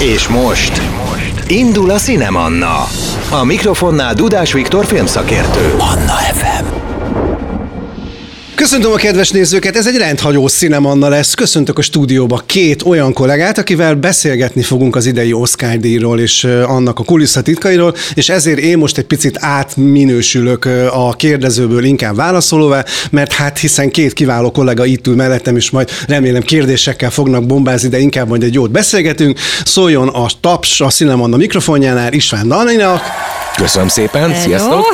És most indul a Cinemanna. A mikrofonnál Dudás Viktor filmszakértő. Anna FM. Köszöntöm a kedves nézőket, ez egy rendhagyó Cinemanna lesz. Köszöntök a stúdióba két olyan kollégát, akivel beszélgetni fogunk az idei Oscar díjról és annak a kulisszatitkairól, és ezért én most egy picit átminősülök a kérdezőből inkább válaszolóvá, mert hát hiszen két kiváló kollega itt ül mellettem, és majd remélem kérdésekkel fognak bombázni, de inkább majd egy jót beszélgetünk. Szóljon a taps a Cinemanna mikrofonjánál István Daninak. Köszönöm szépen, Hello. sziasztok!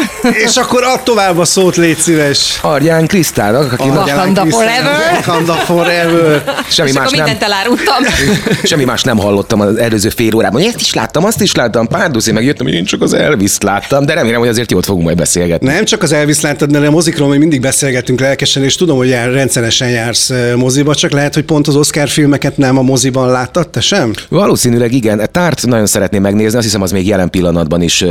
És akkor add tovább a szót, légy szíves! Arján Krisztának, aki Wakanda forever! Wakanda forever! Semmi És más akkor nem... elárultam. Semmi más nem hallottam az előző fél órában. Ezt is láttam, azt is láttam, pár duszi megjöttem, hogy én csak az elvis láttam, de remélem, hogy azért jót fogunk majd beszélgetni. Nem csak az Elvis láttad, de a mozikról még mindig beszélgetünk lelkesen, és tudom, hogy jár, rendszeresen jársz moziba, csak lehet, hogy pont az Oscar filmeket nem a moziban láttad, te sem? Valószínűleg igen. Tárt nagyon szeretném megnézni, azt hiszem, az még jelen pillanatban is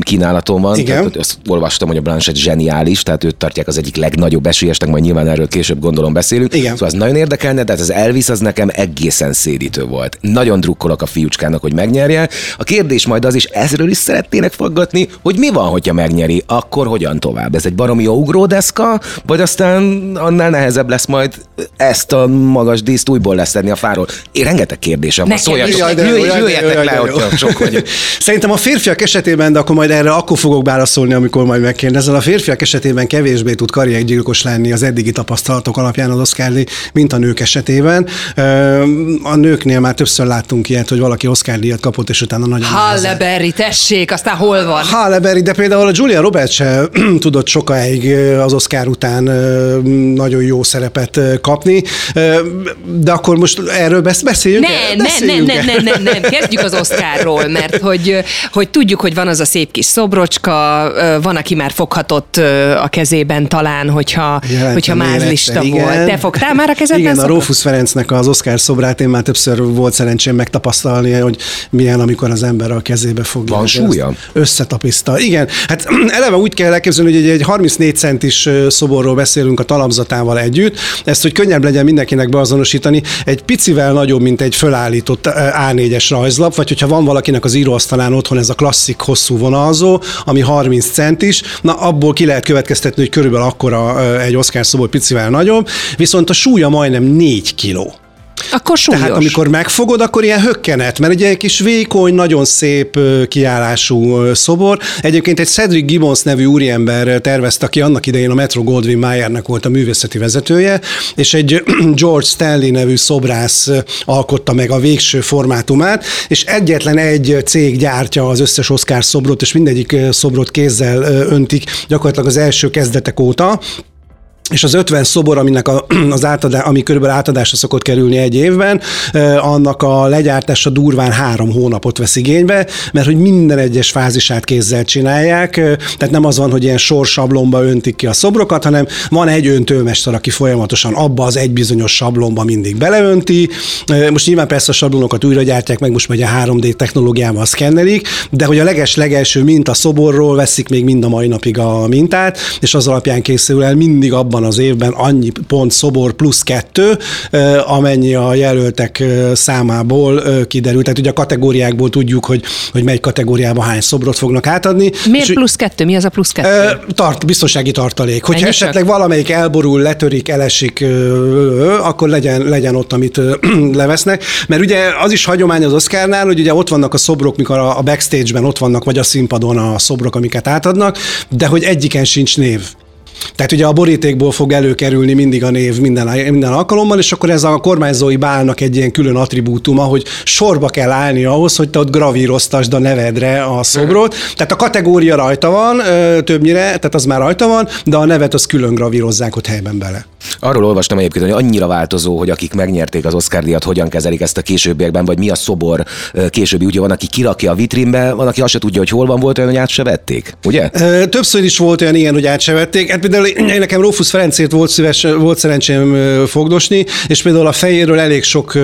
kínálaton van. Igen. Tehát, azt olvastam, hogy a Blanchett zseniális, tehát őt tartják az egyik legnagyobb esélyesnek, majd nyilván erről később gondolom beszélünk. Igen. Szóval az nagyon érdekelne, de hát az Elvis az nekem egészen szédítő volt. Nagyon drukkolok a fiúcskának, hogy megnyerje. A kérdés majd az is, ezről is szeretnének faggatni, hogy mi van, hogyha megnyeri, akkor hogyan tovább? Ez egy baromi jó ugródeszka, vagy aztán annál nehezebb lesz majd ezt a magas díszt újból leszedni a fáról. Én rengeteg kérdésem van, szóljatok, jöjjetek le, hogy sok vagyok. Szerintem a férfiak esetében, de akkor majd erre akkor fogok válaszolni, amikor majd megkérdezel. A férfiak esetében kevésbé tud karriergyilkos lenni az eddigi tapasztalatok alapján az Oscar mint a nők esetében. A nőknél már többször láttunk ilyet, hogy valaki Oscar díjat kapott, és utána nagyon Halle Berry, tessék, aztán hol van? Halle Berry, de például a Julia Roberts se tudott sokáig az Oscar után nagyon jó szerepet kapni. De akkor most erről beszéljünk? Ne, ne, ne, ne, ne, ne, ne, kezdjük az Oscarról, mert hogy, hogy tudjuk, hogy van az a szép kis szobrocska, van, aki már foghatott a kezében talán, hogyha, Jelentem hogyha mázlista igen. volt. Te fogtál már a kezedben Igen, szobrot? a Rófusz Ferencnek az Oscar szobrát én már többször volt szerencsém megtapasztalni, hogy milyen, amikor az ember a kezébe fogja. Van súlya? Összetapisztal. Igen, hát eleve úgy kell elképzelni, hogy egy, egy 34 centis szoborról beszélünk a talapzatával együtt. Ezt, hogy könnyebb legyen mindenkinek beazonosítani, egy picivel nagyobb, mint egy fölállított A4-es rajzlap, vagy hogyha van valakinek az íróasztalán otthon ez a klasszik hosszú vonalzó, ami 30 centis, na abból ki lehet következtetni, hogy körülbelül akkora egy Oscar szobor picivel nagyobb, viszont a súlya majdnem 4 kiló. Akkor súlyos. Tehát amikor megfogod, akkor ilyen hökkenet, mert ugye egy kis vékony, nagyon szép kiállású szobor. Egyébként egy Cedric Gibbons nevű úriember tervezte, aki annak idején a Metro Goldwyn Mayernek volt a művészeti vezetője, és egy George Stanley nevű szobrász alkotta meg a végső formátumát, és egyetlen egy cég gyártja az összes Oscar szobrot, és mindegyik szobrot kézzel öntik gyakorlatilag az első kezdetek óta és az 50 szobor, aminek a, az átadás, ami körülbelül átadásra szokott kerülni egy évben, annak a legyártása durván három hónapot vesz igénybe, mert hogy minden egyes fázisát kézzel csinálják, tehát nem az van, hogy ilyen sorsablomba öntik ki a szobrokat, hanem van egy öntőmester, aki folyamatosan abba az egy bizonyos sablomba mindig beleönti. Most nyilván persze a sablonokat újra gyártják meg, most megy a 3D technológiával szkennelik, de hogy a leges-legelső minta szoborról veszik még mind a mai napig a mintát, és az alapján készül el mindig abban abban az évben annyi pont szobor plusz kettő, amennyi a jelöltek számából kiderült. Tehát ugye a kategóriákból tudjuk, hogy, hogy mely kategóriába hány szobrot fognak átadni. Miért és, plusz kettő? Mi az a plusz kettő? Tart, biztonsági tartalék. Hogyha Ennyi esetleg csak? valamelyik elborul, letörik, elesik, akkor legyen, legyen ott, amit levesznek. Mert ugye az is hagyomány az Oscarnál, hogy ugye ott vannak a szobrok, mikor a backstage-ben ott vannak, vagy a színpadon a szobrok, amiket átadnak, de hogy egyiken sincs név. Tehát ugye a borítékból fog előkerülni mindig a név minden, minden alkalommal, és akkor ez a kormányzói bálnak egy ilyen külön attribútuma, hogy sorba kell állni ahhoz, hogy te ott gravíroztasd a nevedre a szobrot. Tehát a kategória rajta van, többnyire, tehát az már rajta van, de a nevet az külön gravírozzák ott helyben bele. Arról olvastam egyébként, hogy annyira változó, hogy akik megnyerték az Oscar díjat, hogyan kezelik ezt a későbbiekben, vagy mi a szobor későbbi. Ugye van, aki kirakja a vitrínbe, van, aki azt se tudja, hogy hol van, volt olyan, hogy át ugye? Többször is volt olyan ilyen, hogy át se vették. Hát például nekem Rófusz Ferencét volt, szíves, volt szerencsém fogdosni, és például a fejéről elég sok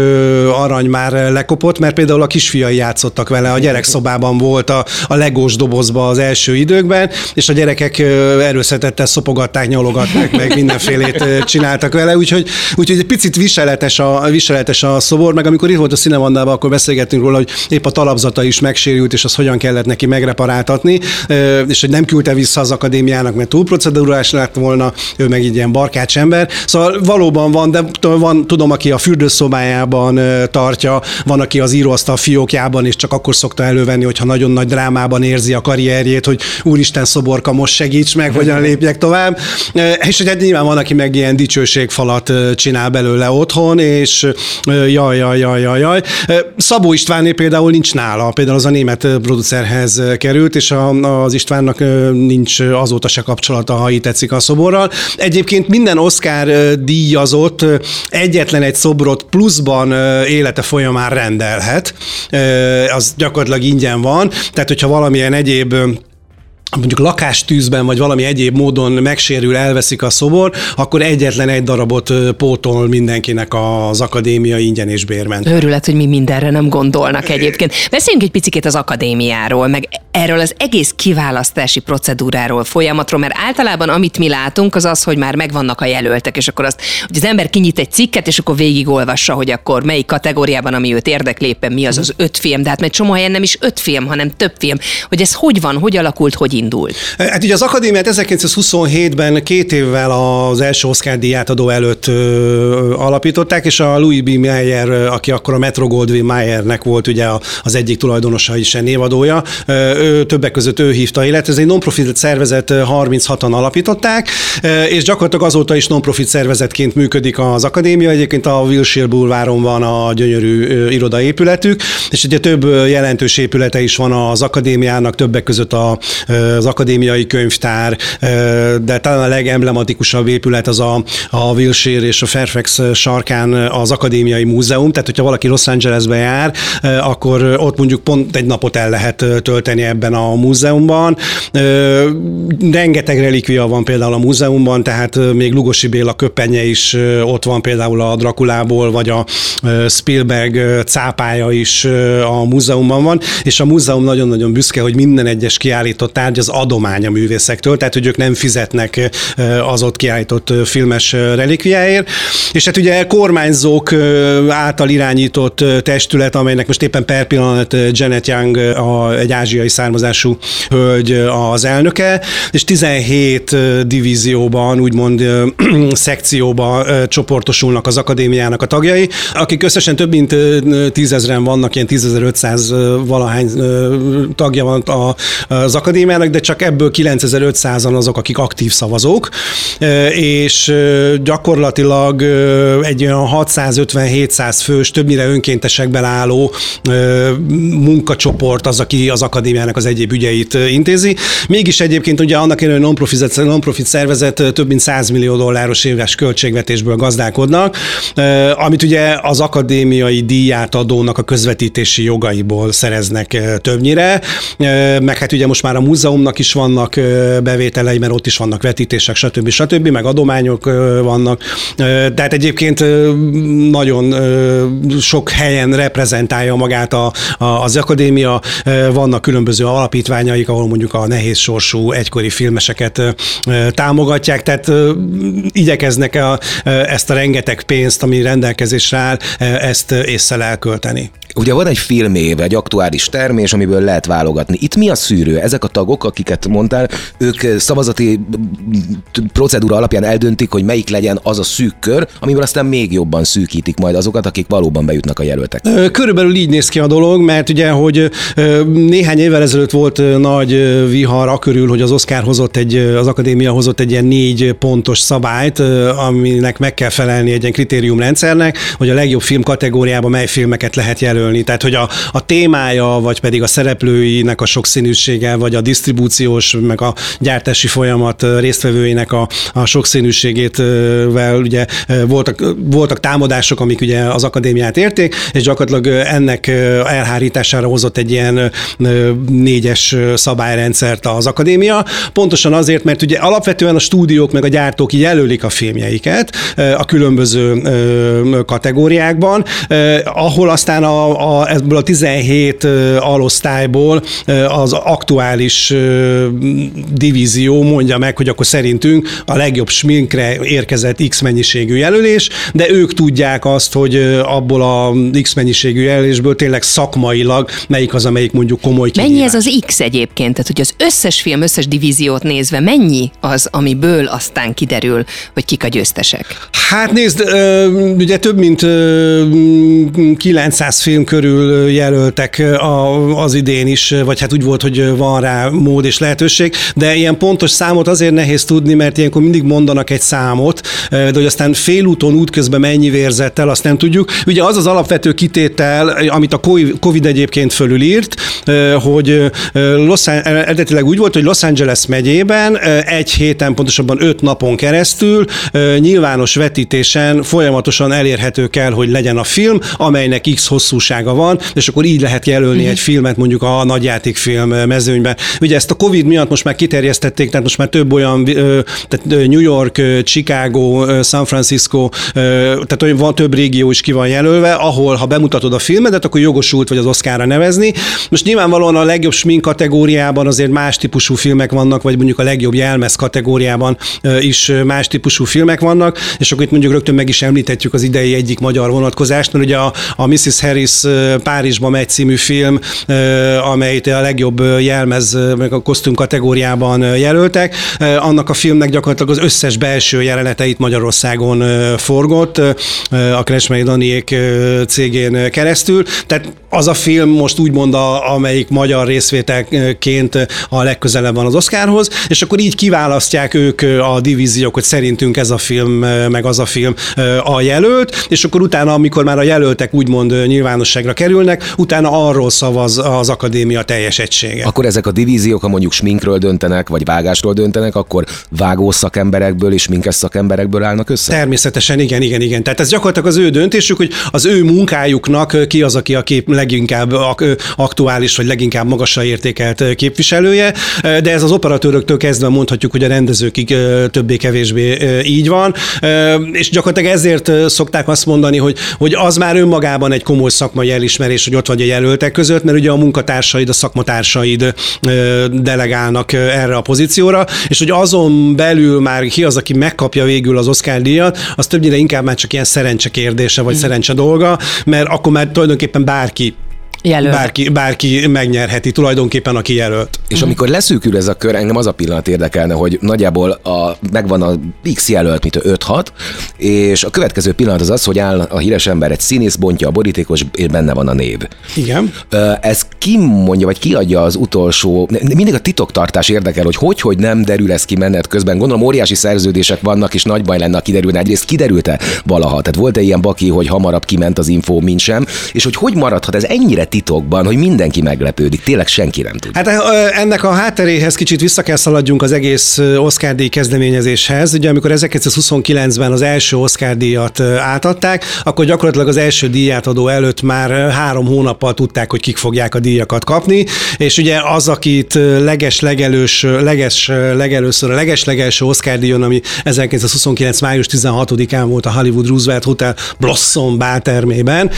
arany már lekopott, mert például a kisfiai játszottak vele, a gyerekszobában volt a, a legós dobozba az első időkben, és a gyerekek erőszetettel szopogatták, nyalogatták meg mindenfélét csináltak vele, úgyhogy, úgyhogy egy picit viseletes a, viseletes a szobor, meg amikor itt volt a Cinemandában, akkor beszélgettünk róla, hogy épp a talapzata is megsérült, és az hogyan kellett neki megreparáltatni, és hogy nem küldte vissza az akadémiának, mert túl procedurás lett volna, ő meg egy ilyen barkács ember. Szóval valóban van, de van, tudom, aki a fürdőszobájában tartja, van, aki az íróasztal fiókjában, és csak akkor szokta elővenni, hogyha nagyon nagy drámában érzi a karrierjét, hogy úristen szoborka, most segíts meg, hogyan lépjek tovább. És hogy nyilván van, aki meg ilyen dicsőségfalat csinál belőle otthon, és jaj, jaj, jaj, jaj, jaj. Szabó Istvánné például nincs nála, például az a német producerhez került, és az Istvánnak nincs azóta se kapcsolata, ha így tetszik a szoborral. Egyébként minden Oscar díjazott egyetlen egy szobrot pluszban élete folyamán rendelhet, az gyakorlatilag ingyen van, tehát hogyha valamilyen egyéb mondjuk lakástűzben vagy valami egyéb módon megsérül, elveszik a szobor, akkor egyetlen egy darabot pótol mindenkinek az akadémia ingyen és bérment. Őrület, hogy mi mindenre nem gondolnak egyébként. Beszéljünk egy picit az akadémiáról, meg erről az egész kiválasztási procedúráról, folyamatról, mert általában amit mi látunk, az az, hogy már megvannak a jelöltek, és akkor azt, hogy az ember kinyit egy cikket, és akkor végigolvassa, hogy akkor melyik kategóriában, ami őt érdekli, éppen mi az az öt film, de hát mert csomó helyen nem is öt film, hanem több film, hogy ez hogy van, hogy alakult, hogy indult? Hát ugye az akadémiát 1927-ben két évvel az első Oscar díját adó előtt ö, alapították, és a Louis B. Mayer, aki akkor a Metro Goldwyn Mayernek volt ugye az egyik tulajdonosa is, névadója, ő, többek között ő hívta életre. Ez egy non-profit szervezet, 36-an alapították, és gyakorlatilag azóta is non-profit szervezetként működik az akadémia. Egyébként a Wilshire Boulevardon van a gyönyörű irodaépületük, és ugye több jelentős épülete is van az akadémiának, többek között az akadémiai könyvtár, de talán a legemblematikusabb épület az a, a Wilshire és a Fairfax sarkán az akadémiai múzeum, tehát hogyha valaki Los Angelesbe jár, akkor ott mondjuk pont egy napot el lehet tölteni ebben a múzeumban. Rengeteg relikvia van például a múzeumban, tehát még Lugosi Béla köpenye is ott van például a Drakulából, vagy a Spielberg cápája is a múzeumban van, és a múzeum nagyon-nagyon büszke, hogy minden egyes kiállított tárgy az adomány a művészektől, tehát hogy ők nem fizetnek az ott kiállított filmes relikviáért. És hát ugye kormányzók által irányított testület, amelynek most éppen per pillanat Janet Young, a, egy ázsiai származású hölgy az elnöke, és 17 divízióban, úgymond szekcióba csoportosulnak az akadémiának a tagjai, akik összesen több mint tízezren vannak, ilyen 10.500 valahány tagja van az akadémiának, de csak ebből 9500-an azok, akik aktív szavazók, és gyakorlatilag egy olyan 650-700 fős, többnyire önkéntesekben álló munkacsoport az, aki az akadémiának az egyéb ügyeit intézi. Mégis egyébként ugye annak ellenére, non-profit, non-profit szervezet több mint 100 millió dolláros éves költségvetésből gazdálkodnak, amit ugye az akadémiai díját adónak a közvetítési jogaiból szereznek többnyire, meg hát ugye most már a múzeumnak is vannak bevételei, mert ott is vannak vetítések, stb. stb., meg adományok vannak. Tehát egyébként nagyon sok helyen reprezentálja magát a, a, az akadémia, vannak különböző alapítványaik, ahol mondjuk a nehéz sorsú egykori filmeseket támogatják, tehát igyekeznek a, ezt a rengeteg pénzt, ami rendelkezésre áll, ezt észre elkölteni. Ugye van egy filmév, egy aktuális termés, amiből lehet válogatni. Itt mi a szűrő? Ezek a tagok, akiket mondtál, ők szavazati procedúra alapján eldöntik, hogy melyik legyen az a szűk kör, amivel aztán még jobban szűkítik majd azokat, akik valóban bejutnak a jelöltek. Körülbelül így néz ki a dolog, mert ugye, hogy néhány évvel ezelőtt volt nagy vihar a körül, hogy az Oscar hozott egy, az akadémia hozott egy ilyen négy pontos szabályt, aminek meg kell felelni egy ilyen kritériumrendszernek, hogy a legjobb film kategóriában mely filmeket lehet jelölni. Tehát, hogy a, a témája, vagy pedig a szereplőinek a sokszínűsége, vagy a disztribúciós, meg a gyártási folyamat résztvevőinek a, a sokszínűségével ugye voltak, voltak támadások, amik ugye az akadémiát érték, és gyakorlatilag ennek elhárítására hozott egy ilyen négyes szabályrendszert az akadémia. Pontosan azért, mert ugye alapvetően a stúdiók meg a gyártók jelölik a filmjeiket a különböző kategóriákban, ahol aztán a, a, ebből a 17 alosztályból az aktuális divízió mondja meg, hogy akkor szerintünk a legjobb sminkre érkezett X mennyiségű jelölés, de ők tudják azt, hogy abból a X mennyiségű jelölésből tényleg szakmailag melyik az, amelyik mondjuk komoly Mennyi kihívás. ez az X egyébként? Tehát, hogy az összes film, összes divíziót nézve, mennyi az, amiből aztán kiderül, hogy kik a győztesek? Hát nézd, ugye több mint 900 film körül jelöltek az idén is, vagy hát úgy volt, hogy van rá mód és lehetőség, de ilyen pontos számot azért nehéz tudni, mert ilyenkor mindig mondanak egy számot, de hogy aztán félúton, útközben mennyi vérzett el, azt nem tudjuk. Ugye az az alapvető kitétel, amit a Covid egyébként fölülírt, hogy Los, eredetileg úgy volt, hogy Los Angeles megyében egy héten, pontosabban öt napon keresztül nyilvános vetítésen folyamatosan elérhető kell, hogy legyen a film, amelynek X hosszúsága van, és akkor így lehet jelölni uh-huh. egy filmet mondjuk a nagyjátékfilm mezőnyben. Ugye ezt a Covid miatt most már kiterjesztették, tehát most már több olyan, tehát New York, Chicago, San Francisco, tehát olyan van több régió is ki van jelölve, ahol ha bemutatod a filmedet, akkor jogosult vagy az Oscarra nevezni. Most nyilvánvalóan a legjobb smink kategóriában azért más típusú filmek vannak, vagy mondjuk a legjobb jelmez kategóriában is más típusú filmek vannak, és akkor itt mondjuk rögtön meg is említhetjük az idei egyik magyar vonatkozást, mert ugye a, a Mrs. Harris Párizsba megy című film, amelyet a legjobb jelmez, a kosztüm kategóriában jelöltek, annak a filmnek gyakorlatilag az összes belső jeleneteit Magyarországon forgott, a Kresmei Daniék cégén keresztül. Tehát az a film most úgymond, a, amelyik magyar részvételként a legközelebb van az Oscarhoz, és akkor így kiválasztják ők a divíziók, hogy szerintünk ez a film, meg az a film a jelölt, és akkor utána, amikor már a jelöltek úgymond nyilvánosságra kerülnek, utána arról szavaz az akadémia teljes egysége. Akkor ezek a divíziók, ha mondjuk sminkről döntenek, vagy vágásról döntenek, akkor vágó szakemberekből és sminkes szakemberekből állnak össze? Természetesen, igen, igen, igen. Tehát ez gyakorlatilag az ő döntésük, hogy az ő munkájuknak ki az, aki a kép leginkább aktuális, vagy leginkább magasra értékelt képviselője, de ez az operatőröktől kezdve mondhatjuk, hogy a rendezőkig többé-kevésbé így van, és gyakorlatilag ezért szokták azt mondani, hogy, hogy az már önmagában egy komoly szakmai elismerés, hogy ott vagy a jelöltek között, mert ugye a munkatársaid, a szakmatársaid delegálnak erre a pozícióra, és hogy azon belül már ki az, aki megkapja végül az Oscar díjat, az többnyire inkább már csak ilyen szerencse kérdése, vagy mm. szerencse dolga, mert akkor már tulajdonképpen bárki Jelölt. Bárki, bárki megnyerheti tulajdonképpen, aki jelölt. És uh-huh. amikor leszűkül ez a kör, engem az a pillanat érdekelne, hogy nagyjából a, megvan a X jelölt, mint 5-6, és a következő pillanat az az, hogy áll a híres ember, egy színész, bontja a borítékos, és benne van a név. Igen. Ez ki mondja, vagy kiadja az utolsó, mindig a titoktartás érdekel, hogy hogy, hogy nem derül ez ki menet közben. Gondolom óriási szerződések vannak, és nagy baj lenne, ha kiderülne. Egyrészt kiderült-e valaha? Tehát volt-e ilyen baki, hogy hamarabb kiment az info, mint sem? És hogy hogy maradhat ez ennyire titokban, hogy mindenki meglepődik, tényleg senki nem tud. Hát ennek a hátteréhez kicsit vissza kell szaladjunk az egész Oscar díj kezdeményezéshez. Ugye amikor 1929-ben az első Oscar díjat átadták, akkor gyakorlatilag az első díját adó előtt már három hónappal tudták, hogy kik fogják a díjakat kapni, és ugye az, akit leges legelős, leges legelőször a leges legelső Oscar díjon, ami 1929. május 16-án volt a Hollywood Roosevelt Hotel Blossom báltermében,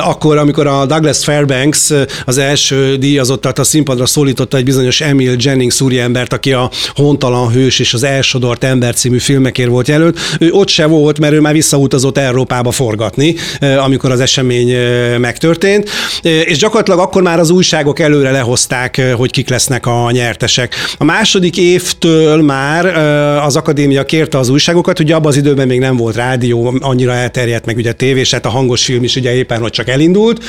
akkor, amikor a Douglas Douglas Fairbanks az első díjazottat a színpadra szólította egy bizonyos Emil Jennings úriembert, aki a Hontalan Hős és az Elsodort Ember című filmekért volt jelölt. Ő ott se volt, mert ő már visszautazott Európába forgatni, amikor az esemény megtörtént. És gyakorlatilag akkor már az újságok előre lehozták, hogy kik lesznek a nyertesek. A második évtől már az akadémia kérte az újságokat, hogy abban az időben még nem volt rádió, annyira elterjedt, meg ugye tévés, hát a hangos film is ugye éppen, hogy csak elindult,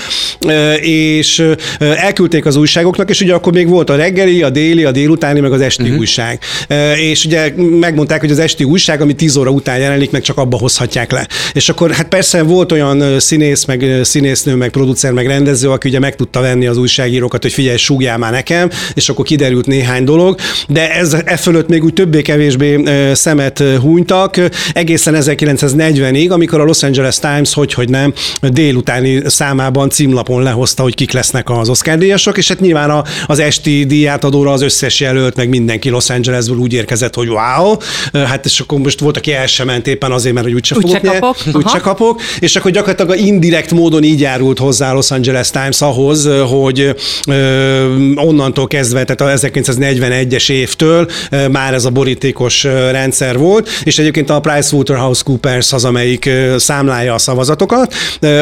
és elküldték az újságoknak, és ugye akkor még volt a reggeli, a déli, a délutáni, meg az esti uh-huh. újság. És ugye megmondták, hogy az esti újság, ami 10 óra után jelenik, meg csak abba hozhatják le. És akkor hát persze volt olyan színész, meg színésznő, meg producer, meg rendező, aki ugye meg tudta venni az újságírókat, hogy figyelj, súgjál már nekem, és akkor kiderült néhány dolog, de ez e fölött még úgy többé-kevésbé szemet hunytak, egészen 1940-ig, amikor a Los Angeles Times, hogy, hogy nem, délutáni számában címlapon Amazon lehozta, hogy kik lesznek az Oscar díjasok, és hát nyilván az esti díjátadóra az összes jelölt, meg mindenki Los Angelesből úgy érkezett, hogy wow, hát és akkor most volt, aki el sem ment éppen azért, mert hogy úgyse úgy fogok, kapok. úgyse kapok, és akkor gyakorlatilag indirekt módon így járult hozzá Los Angeles Times ahhoz, hogy ö, onnantól kezdve, tehát a 1941-es évtől ö, már ez a borítékos rendszer volt, és egyébként a PricewaterhouseCoopers az, amelyik számlálja a szavazatokat.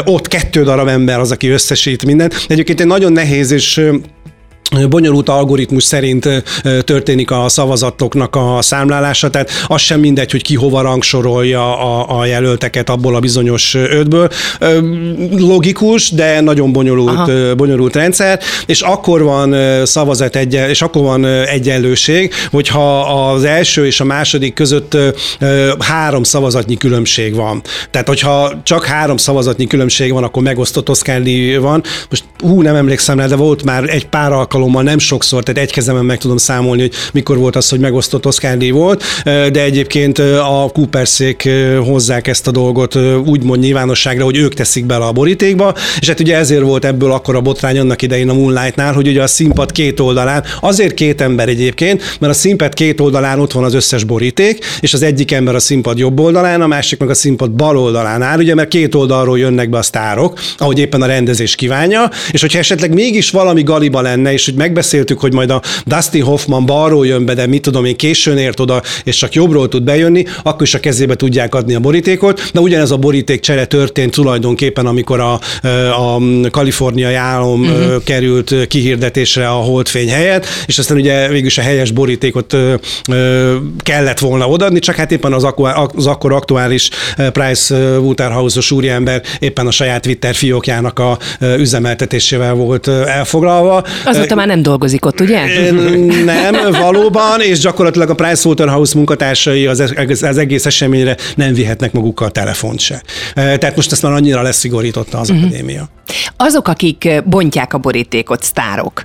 Ott kettő darab ember az, aki összesít mindent. Egyébként egy nagyon nehéz és bonyolult algoritmus szerint történik a szavazatoknak a számlálása, tehát az sem mindegy, hogy ki hova rangsorolja a, a jelölteket abból a bizonyos ötből. Logikus, de nagyon bonyolult, Aha. bonyolult rendszer, és akkor van szavazat egyen, és akkor van egyenlőség, hogyha az első és a második között három szavazatnyi különbség van. Tehát, hogyha csak három szavazatnyi különbség van, akkor megosztott Oscar van. Most hú, nem emlékszem rá, de volt már egy pár alkalom alkalommal, nem sokszor, tehát egy kezemen meg tudom számolni, hogy mikor volt az, hogy megosztott Oscar díj volt, de egyébként a Cooperszék hozzák ezt a dolgot úgymond nyilvánosságra, hogy ők teszik bele a borítékba, és hát ugye ezért volt ebből akkor a botrány annak idején a Moonlightnál, hogy ugye a színpad két oldalán, azért két ember egyébként, mert a színpad két oldalán ott van az összes boríték, és az egyik ember a színpad jobb oldalán, a másik meg a színpad bal oldalán áll, ugye, mert két oldalról jönnek be a sztárok, ahogy éppen a rendezés kívánja, és hogyha esetleg mégis valami galiba lenne, és hogy megbeszéltük, hogy majd a Dustin Hoffman balról jön be, de mit tudom én, későn ért oda, és csak jobbról tud bejönni, akkor is a kezébe tudják adni a borítékot. De ugyanez a boríték csere történt tulajdonképpen, amikor a, a kaliforniai állam uh-huh. került kihirdetésre a holdfény helyett, és aztán ugye végül a helyes borítékot kellett volna odaadni, csak hát éppen az, az akkor aktuális Price Waterhouse-os úriember éppen a saját Twitter fiókjának a üzemeltetésével volt elfoglalva. Azóta már nem dolgozik ott, ugye? Nem, valóban, és gyakorlatilag a Pricewaterhouse munkatársai az, az egész eseményre nem vihetnek magukkal a telefont se. Tehát most ezt már annyira leszigorította az uh-huh. akadémia. Azok, akik bontják a borítékot, sztárok,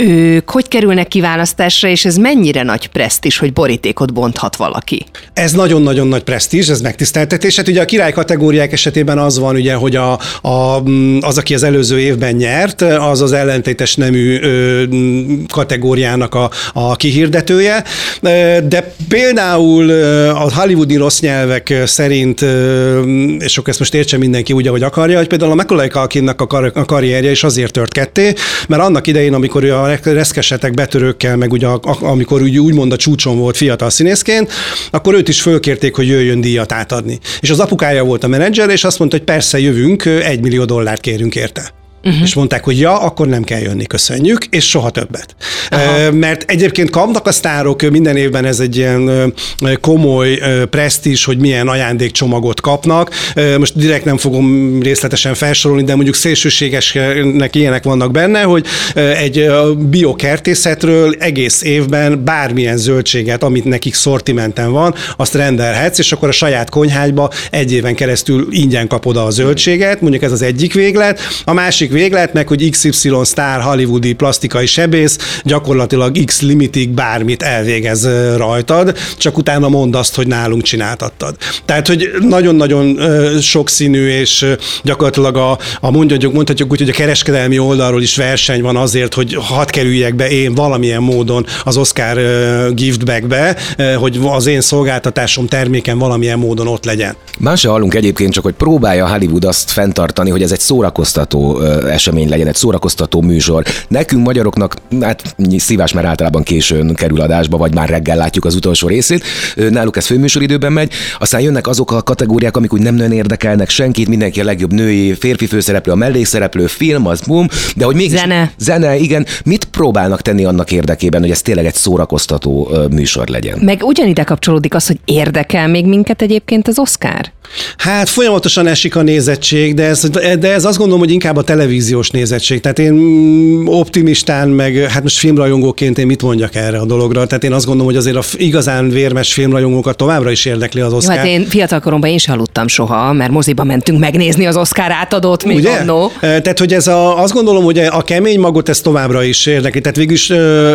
ők hogy kerülnek kiválasztásra, és ez mennyire nagy presztis, hogy borítékot bonthat valaki? Ez nagyon-nagyon nagy presztis, ez megtiszteltetés. Hát ugye a király kategóriák esetében az van, ugye, hogy a, a, az, aki az előző évben nyert, az az ellentétes nemű ö, kategóriának a, a kihirdetője. De például a hollywoodi rossz nyelvek szerint, és akkor ezt most értse mindenki úgy, ahogy akarja, hogy például a Macaulay Culkinnak a, kar- a karrierje is azért tört ketté, mert annak idején, amikor ő a reszkesetek betörőkkel, meg ugye amikor úgy, úgymond a csúcson volt fiatal színészként, akkor őt is fölkérték, hogy jöjjön díjat átadni. És az apukája volt a menedzser, és azt mondta, hogy persze jövünk, egy millió dollárt kérünk érte. Uh-huh. És mondták, hogy ja, akkor nem kell jönni, köszönjük, és soha többet. Aha. Mert egyébként kapnak a sztárok minden évben ez egy ilyen komoly presztis, hogy milyen ajándékcsomagot kapnak. Most direkt nem fogom részletesen felsorolni, de mondjuk szélsőségesnek ilyenek vannak benne, hogy egy biokertészetről egész évben bármilyen zöldséget, amit nekik szortimenten van, azt rendelhetsz, és akkor a saját konyhádba egy éven keresztül ingyen kapod a zöldséget, mondjuk ez az egyik véglet. A másik másik véglet meg, hogy XY sztár hollywoodi plastikai sebész gyakorlatilag X limitig bármit elvégez rajtad, csak utána mondd azt, hogy nálunk csináltattad. Tehát, hogy nagyon-nagyon sokszínű, és gyakorlatilag a, a mondhatjuk, mondhatjuk úgy, hogy a kereskedelmi oldalról is verseny van azért, hogy hadd kerüljek be én valamilyen módon az Oscar giftbackbe, hogy az én szolgáltatásom, terméken valamilyen módon ott legyen. Más se hallunk egyébként csak, hogy próbálja Hollywood azt fenntartani, hogy ez egy szórakoztató esemény legyen, egy szórakoztató műsor. Nekünk magyaroknak, hát szívás már általában későn kerül adásba, vagy már reggel látjuk az utolsó részét. Náluk ez főműsoridőben megy, aztán jönnek azok a kategóriák, amik úgy nem nagyon érdekelnek senkit, mindenki a legjobb női, férfi főszereplő, a mellékszereplő, film, az boom, de hogy még Zene. Zene, igen. Mit próbálnak tenni annak érdekében, hogy ez tényleg egy szórakoztató műsor legyen? Meg ugyanide kapcsolódik az, hogy érdekel még minket egyébként az Oscar? Hát folyamatosan esik a nézettség, de ez, de ez azt gondolom, hogy inkább a televíziós nézettség. Tehát én mm, optimistán, meg hát most filmrajongóként én mit mondjak erre a dologra. Tehát én azt gondolom, hogy azért a igazán vérmes filmrajongókat továbbra is érdekli az Oscar. Jó, hát én fiatalkoromban én sem aludtam soha, mert moziba mentünk megnézni az Oscar átadót még Ugye? Annó. Tehát, hogy ez a, azt gondolom, hogy a kemény magot ez továbbra is érdekli. Tehát végülis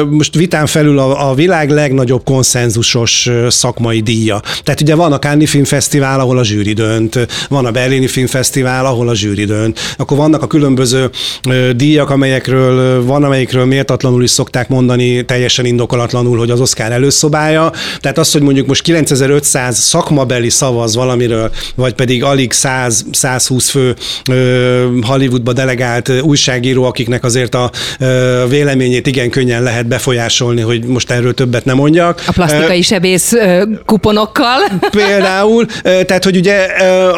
most vitán felül a, a világ legnagyobb konszenzusos szakmai díja. Tehát ugye van a Cannes Filmfesztivál, ahol a zsűri dönt, van a Berlini Filmfesztivál, ahol a zsűri dönt, akkor vannak a különböző különböző díjak, amelyekről van, amelyikről méltatlanul is szokták mondani, teljesen indokolatlanul, hogy az Oscar előszobája. Tehát az, hogy mondjuk most 9500 szakmabeli szavaz valamiről, vagy pedig alig 100-120 fő Hollywoodba delegált újságíró, akiknek azért a véleményét igen könnyen lehet befolyásolni, hogy most erről többet nem mondjak. A plastikai sebész kuponokkal. Például, tehát hogy ugye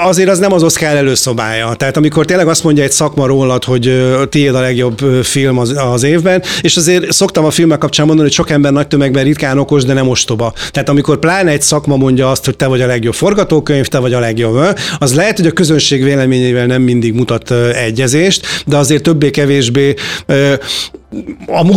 azért az nem az Oscar előszobája. Tehát amikor tényleg azt mondja egy szakma rólad, hogy tiéd a legjobb film az, az évben, és azért szoktam a filmek kapcsán mondani, hogy sok ember nagy tömegben ritkán okos, de nem ostoba. Tehát amikor pláne egy szakma mondja azt, hogy te vagy a legjobb forgatókönyv, te vagy a legjobb, az lehet, hogy a közönség véleményével nem mindig mutat egyezést, de azért többé-kevésbé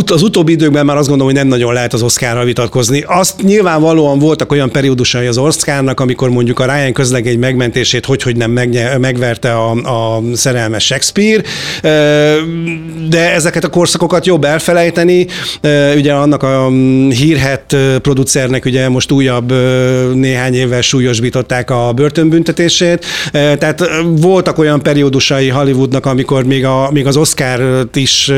az utóbbi időkben már azt gondolom, hogy nem nagyon lehet az Oscarral vitatkozni. Azt nyilvánvalóan voltak olyan periódusai az Oscarnak, amikor mondjuk a Ryan közlegény megmentését hogy, hogy nem megverte a, a szerelmes Shakespeare, de ezeket a korszakokat jobb elfelejteni. Ugye annak a hírhet producernek ugye most újabb néhány évvel súlyosbították a börtönbüntetését, tehát voltak olyan periódusai Hollywoodnak, amikor még, a, még az Oscar-t is,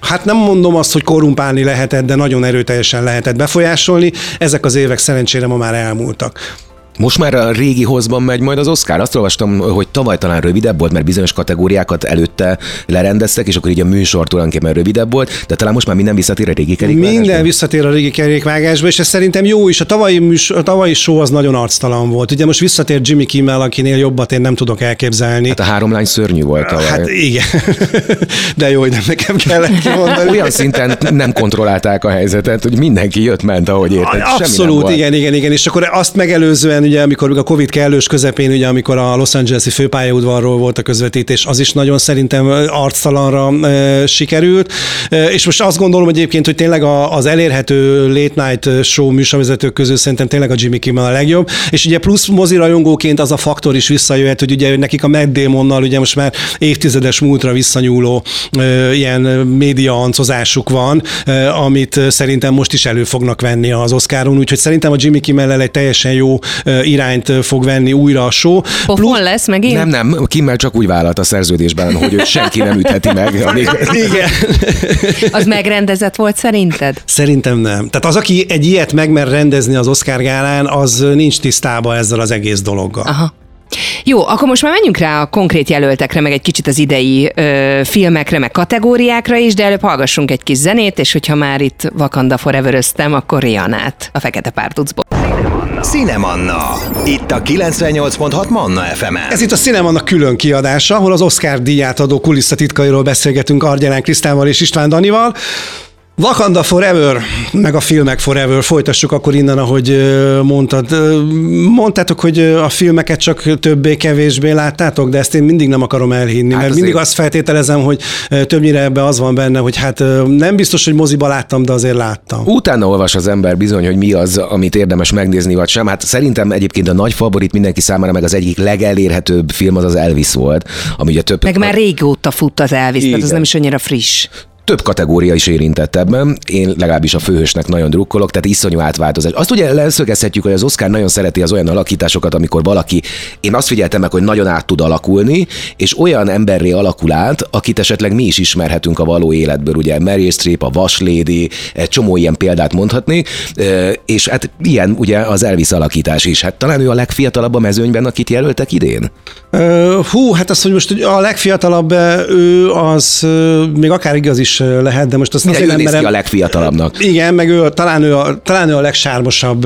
hát nem mondom azt, hogy korumpálni lehetett, de nagyon erőteljesen lehetett befolyásolni. Ezek az évek szerencsére ma már elmúltak. Most már a régi hozban megy majd az Oscar. Azt olvastam, hogy tavaly talán rövidebb volt, mert bizonyos kategóriákat előtte lerendeztek, és akkor így a műsor tulajdonképpen rövidebb volt, de talán most már minden visszatér a régi kerékvágásba. Minden visszatér a régi kerékvágásba, és ez szerintem jó is. A tavalyi, műsor, a tavalyi show az nagyon arctalan volt. Ugye most visszatér Jimmy Kimmel, akinél jobbat én nem tudok elképzelni. Hát a három lány szörnyű volt tavaly. Hát igen. de jó, hogy nem nekem kellett kimondani. Olyan szinten nem kontrollálták a helyzetet, hogy mindenki jött, ment, ahogy érted. Abszolút, igen, igen, igen. És akkor azt megelőzően ugye, amikor a Covid kellős közepén, ugye, amikor a Los Angeles-i főpályaudvarról volt a közvetítés, az is nagyon szerintem arctalanra e, sikerült. E, és most azt gondolom egyébként, hogy tényleg az elérhető late night show műsorvezetők közül szerintem tényleg a Jimmy Kimmel a legjobb. És ugye plusz mozirajongóként az a faktor is visszajöhet, hogy ugye nekik a Matt Damonnal ugye most már évtizedes múltra visszanyúló e, ilyen média ancozásuk van, e, amit szerintem most is elő fognak venni az Oscaron, úgyhogy szerintem a Jimmy Kimmel egy teljesen jó irányt fog venni újra a show. Pofon Plusz... lesz megint? Nem, nem, Kimmel csak úgy vállalt a szerződésben, hogy őt senki nem ütheti meg. Amíg... Igen. az megrendezett volt szerinted? Szerintem nem. Tehát az, aki egy ilyet megmer rendezni az Oscar gálán, az nincs tisztában ezzel az egész dologgal. Aha. Jó, akkor most már menjünk rá a konkrét jelöltekre, meg egy kicsit az idei ö, filmekre, meg kategóriákra is, de előbb hallgassunk egy kis zenét, és hogyha már itt Wakanda forever akkor Rihanát a Fekete Pártucból. Cinemanna. Itt a 98.6 Manna fm Ez itt a Cinemanna külön kiadása, ahol az Oscar díját adó kulisszatitkairól beszélgetünk Argyelán Krisztával és István Danival. Wakanda Forever, meg a filmek Forever, folytassuk akkor innen, ahogy mondtad. Mondtátok, hogy a filmeket csak többé-kevésbé láttátok, de ezt én mindig nem akarom elhinni, hát mert mindig azt feltételezem, hogy többnyire ebbe az van benne, hogy hát nem biztos, hogy moziba láttam, de azért láttam. Utána olvas az ember bizony, hogy mi az, amit érdemes megnézni, vagy sem. Hát szerintem egyébként a nagy favorit mindenki számára, meg az egyik legelérhetőbb film az az Elvis volt, ami ugye több... Meg már régóta fut az Elvis, tehát az nem is annyira friss több kategória is érintett ebben. Én legalábbis a főhősnek nagyon drukkolok, tehát iszonyú átváltozás. Azt ugye leszögezhetjük, hogy az Oscar nagyon szereti az olyan alakításokat, amikor valaki, én azt figyeltem meg, hogy nagyon át tud alakulni, és olyan emberré alakul át, akit esetleg mi is ismerhetünk a való életből, ugye Mary Streep, a Vas Lady, egy csomó ilyen példát mondhatni, és hát ilyen ugye az Elvis alakítás is. Hát talán ő a legfiatalabb a mezőnyben, akit jelöltek idén? Hú, hát az, hogy most a legfiatalabb ő az még akár igaz is lehet, de most azt azért nem merem... a legfiatalabbnak. Igen, meg ő, talán, ő a, talán ő a legsármosabb,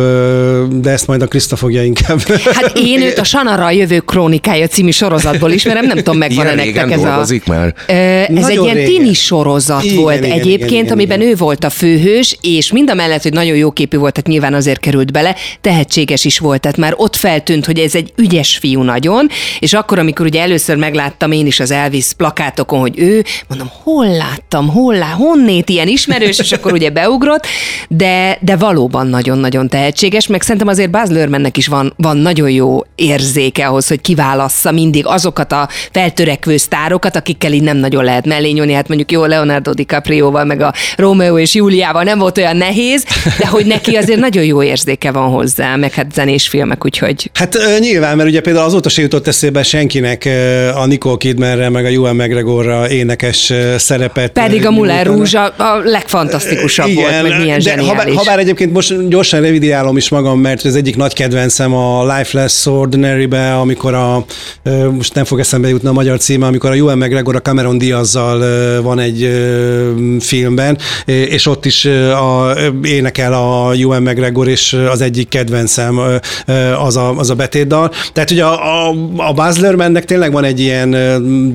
de ezt majd a Krista fogja inkább. Hát én őt a Sanara a jövő krónikája című sorozatból ismerem, nem tudom, megvan-e nektek ez a... már. Ez Nagyon egy ilyen régen. tini sorozat igen, volt igen, egyébként, igen, igen, amiben igen. ő volt a főhős, és mind a mellett, hogy nagyon jó képű volt, tehát nyilván azért került bele, tehetséges is volt, tehát már ott feltűnt, hogy ez egy ügyes fiú nagyon, és akkor, amikor ugye először megláttam én is az Elvis plakátokon, hogy ő, mondom, hol láttam, hol hollá, honnét ilyen ismerős, és akkor ugye beugrott, de, de valóban nagyon-nagyon tehetséges, meg szerintem azért Baz Luhrmannnek is van, van nagyon jó érzéke ahhoz, hogy kiválassza mindig azokat a feltörekvő sztárokat, akikkel így nem nagyon lehet mellé nyúlni. Hát mondjuk jó Leonardo DiCaprio-val, meg a Romeo és Júliával nem volt olyan nehéz, de hogy neki azért nagyon jó érzéke van hozzá, meg hát zenés filmek, úgyhogy... Hát nyilván, mert ugye például azóta se jutott eszébe senkinek a Nicole Kidmanre, meg a Ewan McGregorra énekes szerepet. Pedig a Moulin Rouge a, a legfantasztikusabb Igen, volt, meg milyen de ha, ha bár egyébként most gyorsan revidiálom is magam, mert az egyik nagy kedvencem a Life Less Ordinary-be, amikor a, most nem fog eszembe jutni a magyar címe, amikor a Ewan McGregor a Cameron Diazzal van egy filmben, és ott is a, énekel a Ewan McGregor, és az egyik kedvencem az a, az a betétdal. Tehát ugye a, a, a Luhrmannnek tényleg van egy ilyen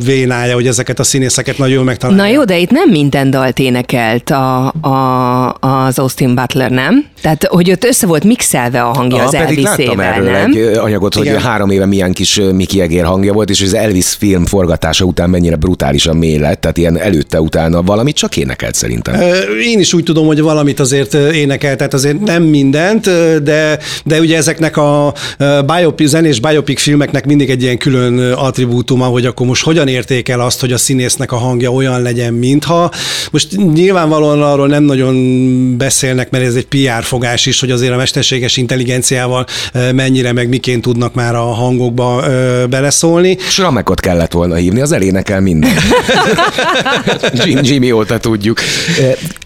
vénája, hogy ezeket a színészeket nagyon megtalálja. Na jó, de itt nem minden dalt énekelt a, a, az Austin Butler, nem? Tehát, hogy ott össze volt mixelve a hangja ah, az pedig láttam erről nem? egy anyagot, Igen. hogy három éve milyen kis Mickey Egér hangja volt, és az Elvis film forgatása után mennyire brutálisan mély lett, tehát ilyen előtte-utána valamit csak énekelt szerintem. Én is úgy tudom, hogy valamit azért énekelt, tehát azért nem mindent, de, de ugye ezeknek a biopic, zenés biopic filmeknek mindig egy ilyen külön attribútuma, hogy akkor most hogyan értékel azt, hogy a színésznek a hangja olyan legyen, mintha. Most nyilvánvalóan arról nem nagyon beszélnek, mert ez egy PR fogás is, hogy azért a mesterséges intelligenciával mennyire meg miként tudnak már a hangokba beleszólni. Sramekot kellett volna hívni, az elénekel minden. Jimmy óta tudjuk.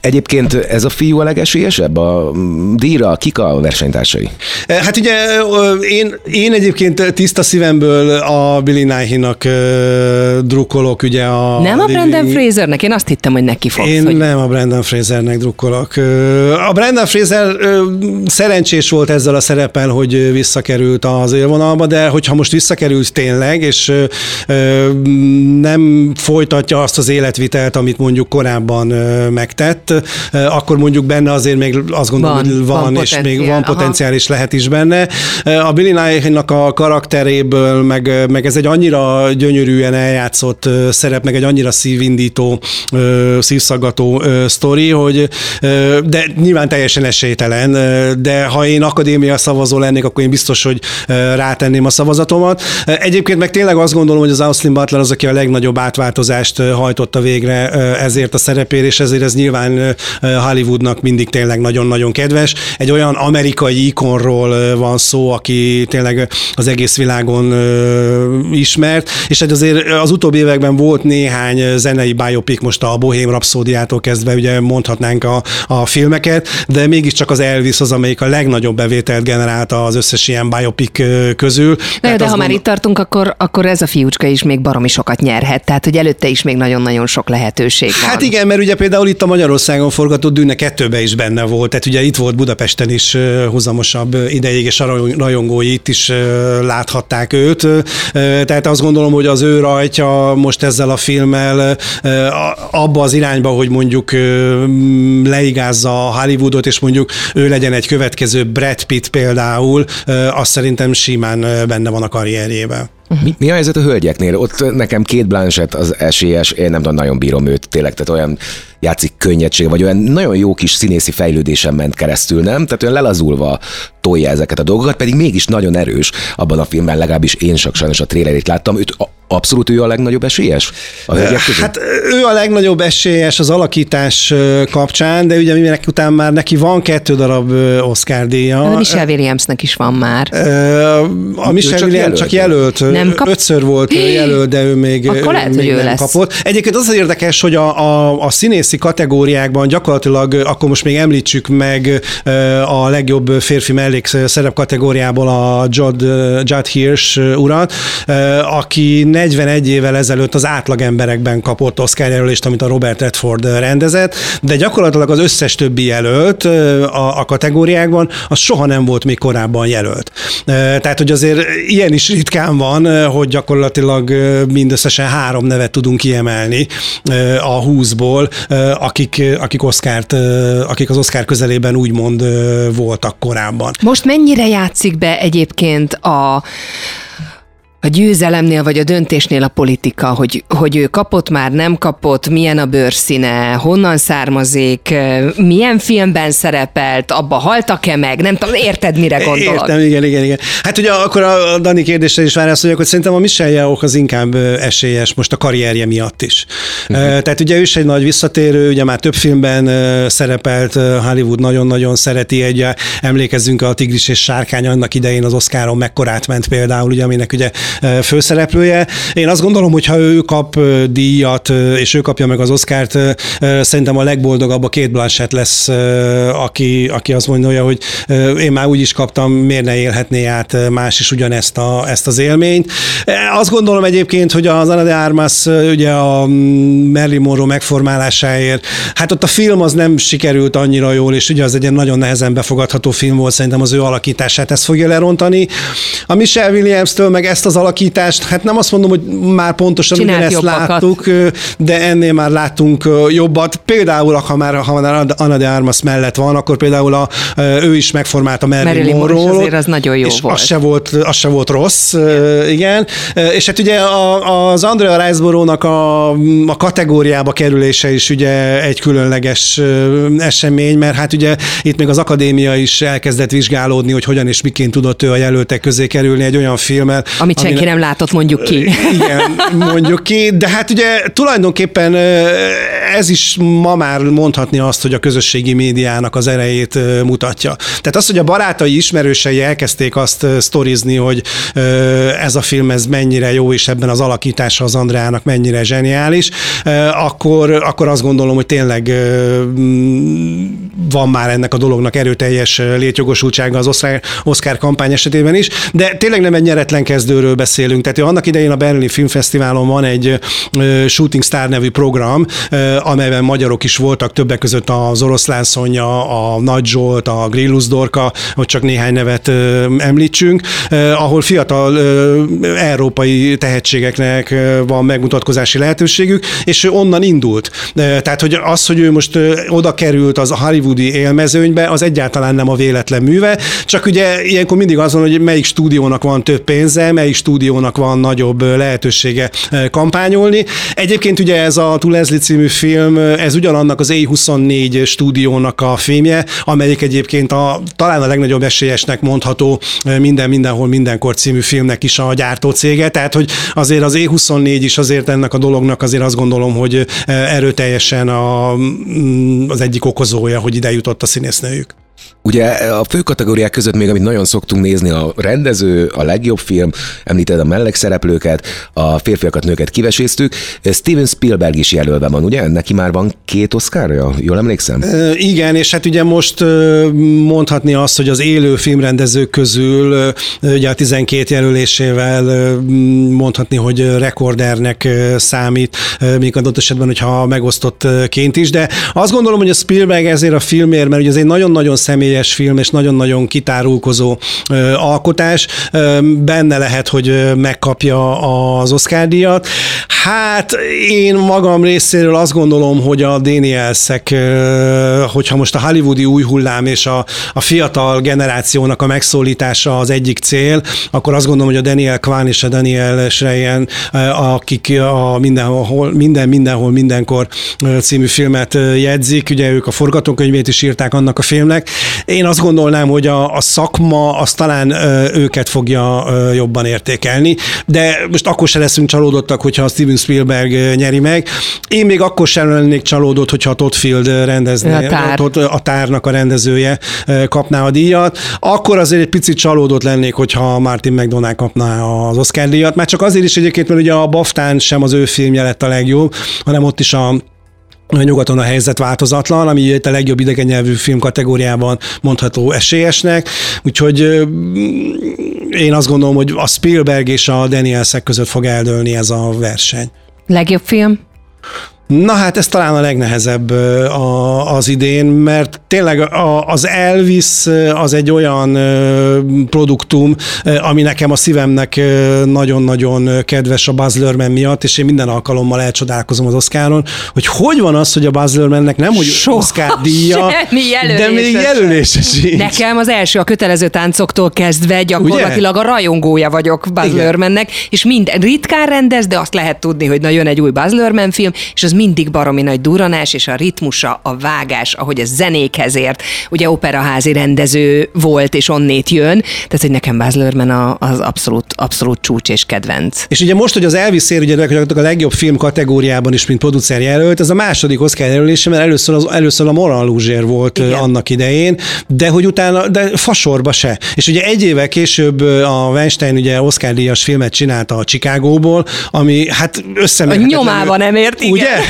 Egyébként ez a fiú a legesélyesebb? A díjra kik a versenytársai? Hát ugye én, én egyébként tiszta szívemből a Billy Nighy-nak drukkolok, ugye a... Nem a Brandon Frasernek? Én azt hittem, hogy neki fogsz. Én hogy... nem a Brandon Frasernek drukkolok. A Brandon Fraser szerencsés volt ezzel a szerepel, hogy visszakerült az élvonalba, de hogyha most visszakerült tényleg, és nem folytatja azt az életvitelt, amit mondjuk korábban megtett, akkor mondjuk benne azért még azt gondolom, van, hogy van, van és még van potenciál, és lehet is benne. A Billy Nye-nak a karakteréből, meg, meg ez egy annyira gyönyörűen eljátszott szerep, meg egy annyira szívindító, szívszaggató sztori, hogy de nyilván teljesen esélytelen, de ha én akadémia szavazó lennék, akkor én biztos, hogy rátenném a szavazatomat. Egyébként meg tényleg azt gondolom, hogy az Austin Butler az, aki a legnagyobb átváltozást hajtotta végre ezért a szerepért, és ezért ez nyilván Hollywoodnak mindig tényleg nagyon-nagyon kedves. Egy olyan amerikai ikonról van szó, aki tényleg az egész világon ismert, és egy azért az utóbbi években volt néhány zenei biopic, most a Bohém Rhapsódiától kezdve ugye mondhatnánk a, a filmeket, de mégiscsak az Elvis az, amelyik a legnagyobb bevételt generálta az összes ilyen biopic közül. Na, de ha már itt tartunk, akkor, akkor ez a fiúcska is még baromi sokat nyerhet, tehát hogy előtte is még nagyon-nagyon sok lehetőség van. Hát igen, mert ugye például itt a Magyarországon forgatott Dűne kettőbe is benne volt, tehát ugye itt volt Budapesten is húzamosabb ideig, és a rajongói itt is láthatták őt, tehát azt gondolom, hogy az ő rajtja most ezzel a filmmel abba az irányba, hogy mondjuk leigázza a Hollywoodot, és mondjuk ő legyen egy következő Brad Pitt például, azt szerintem simán benne van a karrierjében. Mi, mi a helyzet a hölgyeknél? Ott nekem két Blanchett az esélyes, én nem tudom, nagyon bírom őt tényleg, tehát olyan játszik könnyedség, vagy olyan nagyon jó kis színészi fejlődésen ment keresztül, nem? Tehát olyan lelazulva tolja ezeket a dolgokat, pedig mégis nagyon erős abban a filmben, legalábbis én csak sajnos a trélerét láttam. Őt abszolút ő a legnagyobb esélyes a hölgyek közül? Hát ő a legnagyobb esélyes az alakítás kapcsán, de ugye minek után már neki van kettő darab Oscar díja. A Michelle Williamsnek is van már. A Michelle Williams csak jelölt. Nem kap... Ötször volt jelölt, de ő még, Akkor lehet, még ő nem lesz. kapott. Egyébként az az érdekes, hogy a, a, a színészi kategóriákban gyakorlatilag, akkor most még említsük meg a legjobb férfi mellék szerep kategóriából a Judd, Judd Hirsch urat, aki 41 évvel ezelőtt az átlagemberekben kapott Oscar jelölést, amit a Robert Redford rendezett, de gyakorlatilag az összes többi jelölt a, a kategóriákban, az soha nem volt még korábban jelölt. Tehát, hogy azért ilyen is ritkán van, hogy gyakorlatilag mindösszesen három nevet tudunk kiemelni a húszból, akik, akik, Oscárt, akik az Oscar közelében úgymond voltak korábban. Most mennyire játszik be egyébként a a győzelemnél vagy a döntésnél a politika, hogy, hogy ő kapott már, nem kapott, milyen a bőrszíne, honnan származik, milyen filmben szerepelt, abba haltak-e meg, nem tudom, érted, mire gondolok? Értem, igen, igen, igen. Hát ugye akkor a Dani kérdésre is válaszoljak, hogy szerintem a Michelle Yeoh az inkább esélyes most a karrierje miatt is. Uh-huh. Tehát ugye ő is egy nagy visszatérő, ugye már több filmben szerepelt, Hollywood nagyon-nagyon szereti, egy emlékezzünk a Tigris és Sárkány annak idején az Oscaron mekkorát ment például, ugye, aminek ugye főszereplője. Én azt gondolom, hogy ha ő kap díjat, és ő kapja meg az Oscárt, szerintem a legboldogabb a két Blanchett lesz, aki, aki azt mondja, hogy én már úgy is kaptam, miért ne élhetné át más is ugyanezt a, ezt az élményt. Azt gondolom egyébként, hogy az Ana de Armas ugye a Marilyn Monroe megformálásáért, hát ott a film az nem sikerült annyira jól, és ugye az egy nagyon nehezen befogadható film volt, szerintem az ő alakítását ezt fogja lerontani. A Michelle Williams-től meg ezt az alakítást, hát nem azt mondom, hogy már pontosan Csinált ugyanezt jobbakat. láttuk, de ennél már láttunk jobbat. Például, ha már, ha már Anna de Armas mellett van, akkor például a, ő is megformálta Marilyn, Marilyn Monroe. azért az nagyon jó és volt. Az se volt, az se volt rossz, igen. igen. És hát ugye az Andrea Riseborough-nak a, a kategóriába kerülése is ugye egy különleges esemény, mert hát ugye itt még az akadémia is elkezdett vizsgálódni, hogy hogyan és miként tudott ő a jelöltek közé kerülni egy olyan filmmel, amit senki nem látott, mondjuk ki. Igen, mondjuk ki, de hát ugye tulajdonképpen ez is ma már mondhatni azt, hogy a közösségi médiának az erejét mutatja. Tehát az, hogy a barátai ismerősei elkezdték azt sztorizni, hogy ez a film ez mennyire jó, és ebben az alakítása az Andreának mennyire zseniális, akkor, akkor azt gondolom, hogy tényleg van már ennek a dolognak erőteljes létjogosultsága az Oscar, Oscar kampány esetében is, de tényleg nem egy nyeretlen kezdőről beszélünk. Tehát annak idején a Berlini Filmfesztiválon van egy Shooting Star nevű program, amelyben magyarok is voltak, többek között az Oroszlán Szonya, a Nagy Zsolt, a Grillus Dorka, hogy csak néhány nevet említsünk, ahol fiatal európai tehetségeknek van megmutatkozási lehetőségük, és ő onnan indult. Tehát, hogy az, hogy ő most oda került az hollywoodi élmezőnybe, az egyáltalán nem a véletlen műve, csak ugye ilyenkor mindig az van, hogy melyik stúdiónak van több pénze, melyik stúdiónak van nagyobb lehetősége kampányolni. Egyébként ugye ez a To című film, ez ugyanannak az A24 stúdiónak a filmje, amelyik egyébként a, talán a legnagyobb esélyesnek mondható minden, mindenhol, mindenkor című filmnek is a gyártó cége, tehát hogy azért az E24 is azért ennek a dolognak azért azt gondolom, hogy erőteljesen a, mm, az egyik okozója, hogy ide jutott a színésznőjük. Ugye a fő kategóriák között még, amit nagyon szoktunk nézni, a rendező, a legjobb film, említed a mellékszereplőket, a férfiakat, nőket kiveséztük. Steven Spielberg is jelölve van, ugye? Neki már van két oszkárja, jól emlékszem? Igen, és hát ugye most mondhatni azt, hogy az élő filmrendezők közül ugye a 12 jelölésével mondhatni, hogy rekordernek számít, még adott esetben, hogyha megosztottként is, de azt gondolom, hogy a Spielberg ezért a filmért, mert ugye ez egy nagyon-nagyon személyes film, és nagyon-nagyon kitárulkozó alkotás. Benne lehet, hogy megkapja az Oscar díjat. Hát én magam részéről azt gondolom, hogy a Danielszek, hogyha most a hollywoodi új hullám és a, a fiatal generációnak a megszólítása az egyik cél, akkor azt gondolom, hogy a Daniel Kwan és a Daniel Schreien, akik a mindenhol, minden, mindenhol, mindenkor című filmet jegyzik, ugye ők a forgatókönyvét is írták annak a filmnek. Én azt gondolnám, hogy a, a szakma az talán őket fogja jobban értékelni, de most akkor se leszünk csalódottak, hogyha a Steven Spielberg nyeri meg. Én még akkor sem lennék csalódott, hogyha a Todd Field rendezné, a, tár. a tárnak a rendezője kapná a díjat. Akkor azért egy picit csalódott lennék, hogyha Martin McDonald kapná az Oscar díjat. Már csak azért is egyébként, mert ugye a Baftán sem az ő filmje lett a legjobb, hanem ott is a Nyugaton a helyzet változatlan, ami itt a legjobb idegen nyelvű film kategóriában mondható esélyesnek, úgyhogy én azt gondolom, hogy a Spielberg és a Danielsek között fog eldőlni ez a verseny. Legjobb film? Na hát ez talán a legnehezebb a, az idén, mert tényleg a, az Elvis az egy olyan produktum, ami nekem a szívemnek nagyon-nagyon kedves a Buzz Lerman miatt, és én minden alkalommal elcsodálkozom az Oscaron, hogy hogy van az, hogy a Buzz Lermannek nem, hogy Soha Oscar díja, de még jelölése sincs. Nekem az első a kötelező táncoktól kezdve gyakorlatilag Ugye? a rajongója vagyok Buzz Lermannek, és minden ritkán rendez, de azt lehet tudni, hogy na jön egy új Buzz Lerman film, és az mindig baromi nagy duranás, és a ritmusa, a vágás, ahogy a zenékhez ért. Ugye operaházi rendező volt, és onnét jön, tehát hogy nekem Baz Luhrmann az abszolút, abszolút csúcs és kedvenc. És ugye most, hogy az Elvis ér, ugye a legjobb film kategóriában is, mint producer jelölt, ez a második Oscar jelölése, mert először, az, először a Moran Luzsér volt Igen. annak idején, de hogy utána, de fasorba se. És ugye egy évvel később a Weinstein ugye Oscar díjas filmet csinálta a Chicagóból, ami hát összemérhetetlen. A nyomában nem ért, igen. Ugye?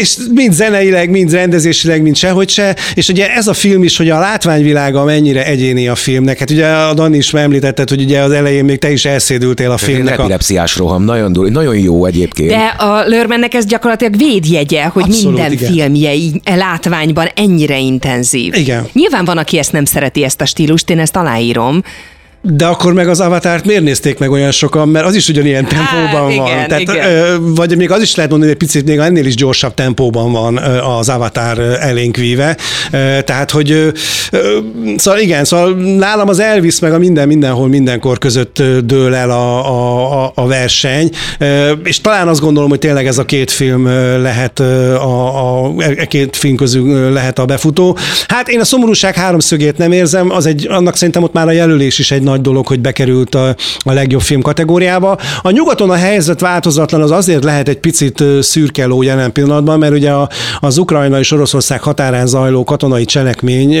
És mind zeneileg, mind rendezésileg, mind sehogy se. És ugye ez a film is, hogy a látványvilága mennyire egyéni a filmnek. Hát ugye a Dani is említetted, hogy ugye az elején még te is elszédültél a filmnek. Epilepsziás a... roham, nagyon, nagyon jó egyébként. De a Lörmennek ez gyakorlatilag védjegye, hogy Abszolút, minden igen. filmje így e látványban ennyire intenzív. Igen. Nyilván van, aki ezt nem szereti, ezt a stílust, én ezt aláírom. De akkor meg az avatárt miért nézték meg olyan sokan, mert az is ugyanilyen tempóban igen, van. Tehát, igen. Vagy még az is lehet mondani, hogy egy picit még ennél is gyorsabb tempóban van az avatár elénk víve. Tehát, hogy szóval igen, szóval nálam az Elvis meg a minden mindenhol mindenkor között dől el a, a, a verseny, és talán azt gondolom, hogy tényleg ez a két film lehet a, a, a két film közül lehet a befutó. Hát én a szomorúság háromszögét nem érzem, az egy, annak szerintem ott már a jelölés is egy nagy dolog, hogy bekerült a, a legjobb film kategóriába. A nyugaton a helyzet változatlan, az azért lehet egy picit szürkeló jelen pillanatban, mert ugye az Ukrajna és Oroszország határán zajló katonai cselekmény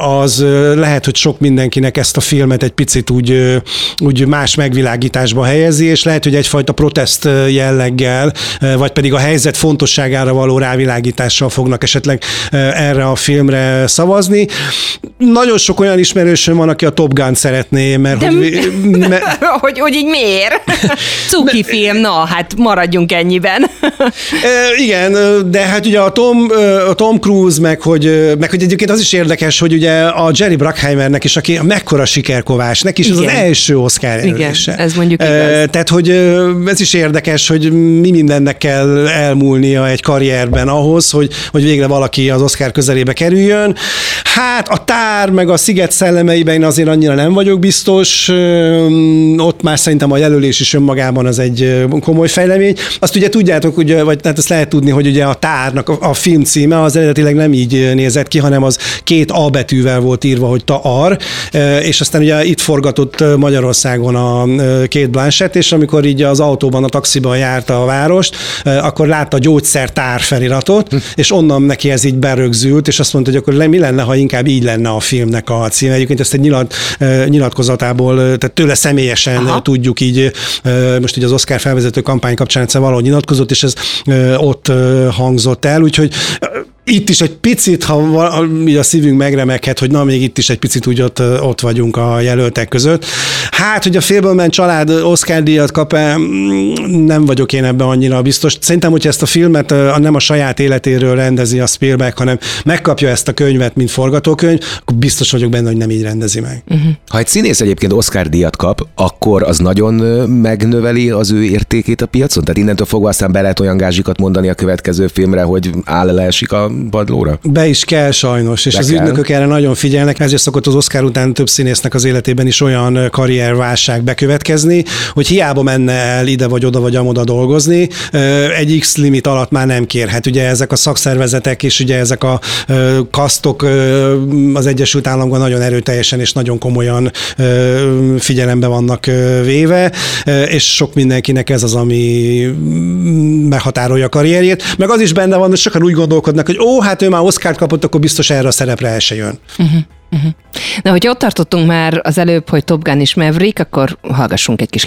az lehet, hogy sok mindenkinek ezt a filmet egy picit úgy, úgy más megvilágításba helyezi, és lehet, hogy egyfajta protest jelleggel, vagy pedig a helyzet fontosságára való rávilágítással fognak esetleg erre a filmre szavazni. Nagyon sok olyan ismerősöm van, aki a Top Gun szeretné, mert De hogy, mert... hogy... hogy így miért? Cuki film, na, hát maradjunk ennyiben. igen, de hát ugye a Tom, a Tom Cruise, meg hogy, meg hogy egyébként az is érdekes, hogy ugye a Jerry Bruckheimernek is, aki mekkora sikerkovás, neki is igen. az, az első Oscar Igen, ez mondjuk igaz. Tehát, hogy ez is érdekes, hogy mi mindennek kell elmúlnia egy karrierben ahhoz, hogy, hogy végre valaki az Oscar közelébe kerüljön. Hát a tár, meg a sziget szellemeiben azért annyira nem vagyok biztos. Ott már szerintem a jelölés is önmagában az egy komoly fejlemény. Azt ugye tudjátok, ugye, vagy hát ezt lehet tudni, hogy ugye a tárnak a, a film címe az eredetileg nem így nézett ki, hanem az két A betűvel volt írva, hogy Taar, és aztán ugye itt forgatott Magyarországon a két Blanchett, és amikor így az autóban, a taxiban járta a várost, akkor látta a gyógyszertár feliratot, és onnan neki ez így berögzült, és azt mondta, hogy akkor mi lenne, ha inkább így lenne a filmnek a címe. Egyébként ezt egy nyilat, nyilatkozatából, tehát tőle személyesen Aha. tudjuk így, most így az Oscar felvezető kampány kapcsán egyszer valahogy nyilatkozott, és ez ott hangzott el, úgyhogy itt is egy picit, ha a szívünk megremeghet, hogy na, még itt is egy picit úgy ott, ott vagyunk a jelöltek között. Hát, hogy a Félbelmen család Oscar díjat kap-e, mm, nem vagyok én ebben annyira biztos. Szerintem, hogy ezt a filmet nem a saját életéről rendezi a Spielberg, hanem megkapja ezt a könyvet, mint forgatókönyv, akkor biztos vagyok benne, hogy nem így rendezi meg. Uh-huh. Ha egy színész egyébként Oscar díjat kap, akkor az nagyon megnöveli az ő értékét a piacon? Tehát innentől fogva aztán be lehet olyan gázsikat mondani a következő filmre, hogy áll leesik a padlóra? Be is kell sajnos, és Be az kell. ügynökök erre nagyon figyelnek, ezért szokott az Oscar után több színésznek az életében is olyan karrierválság bekövetkezni, hogy hiába menne el ide vagy oda vagy amoda dolgozni, egy X limit alatt már nem kérhet. Ugye ezek a szakszervezetek és ugye ezek a kasztok az Egyesült Államokban nagyon erőteljesen és nagyon komolyan figyelembe vannak véve, és sok mindenkinek ez az, ami meghatárolja a karrierjét. Meg az is benne van, hogy sokan úgy gondolkodnak, hogy ó, hát ő már Oscar kapott, akkor biztos erre a szerepre el se jön. Uh-huh. Uh-huh. Na, hogy ott tartottunk már az előbb, hogy Top Gun is Maverick, akkor hallgassunk egy kis...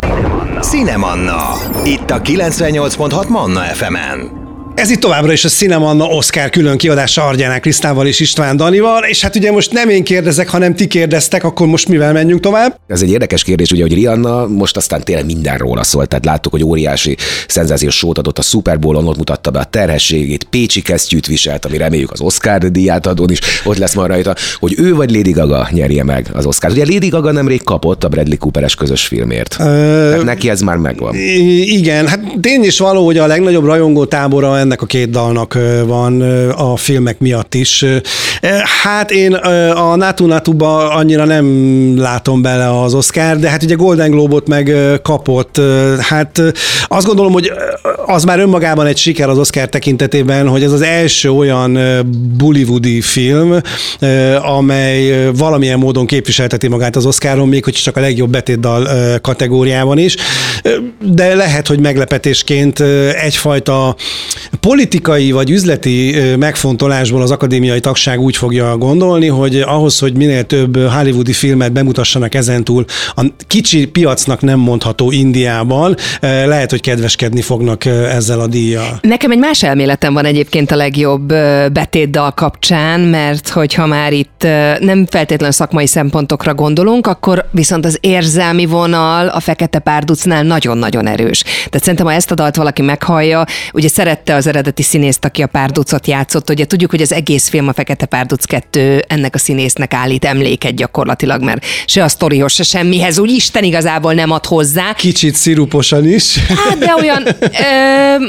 Cinemanna. Itt a 98.6 Manna FM-en. Ez itt továbbra is a Cinemanna Oscar külön kiadása Argyánák Krisztával és István Danival, és hát ugye most nem én kérdezek, hanem ti kérdeztek, akkor most mivel menjünk tovább? Ez egy érdekes kérdés, ugye, hogy Rihanna most aztán tényleg minden róla szólt, tehát láttuk, hogy óriási szenzációs sót adott a Super Bowl-on, ott mutatta be a terhességét, Pécsi kesztyűt viselt, ami reméljük az Oscar díját adón is ott lesz majd rajta, hogy ő vagy Lady Gaga nyerje meg az Oscar. Ugye Lady Gaga nemrég kapott a Bradley Cooperes közös filmért. Ö... neki ez már megvan. Igen, hát tény is való, hogy a legnagyobb rajongó tábora ennek a két dalnak van a filmek miatt is. Hát én a Natu Natuba annyira nem látom bele az Oscar, de hát ugye Golden Globot meg kapott. Hát azt gondolom, hogy az már önmagában egy siker az Oscar tekintetében, hogy ez az első olyan bollywoodi film, amely valamilyen módon képviselteti magát az Oscaron, még hogy csak a legjobb betétdal kategóriában is. De lehet, hogy meglepetésként egyfajta politikai vagy üzleti megfontolásból az akadémiai tagság úgy fogja gondolni, hogy ahhoz, hogy minél több hollywoodi filmet bemutassanak ezentúl a kicsi piacnak nem mondható Indiában, lehet, hogy kedveskedni fognak ezzel a díjjal. Nekem egy más elméletem van egyébként a legjobb betétdal kapcsán, mert hogyha már itt nem feltétlenül szakmai szempontokra gondolunk, akkor viszont az érzelmi vonal a Fekete Párducnál nagyon-nagyon erős. Tehát szerintem, ha ezt a dalt valaki meghallja, ugye szerette az eredeti színészt, aki a párducot játszott. Ugye tudjuk, hogy az egész film a Fekete Párduc 2 ennek a színésznek állít emléket gyakorlatilag, mert se a sztorihoz, se semmihez úgy Isten igazából nem ad hozzá. Kicsit sziruposan is. Hát, de olyan ö,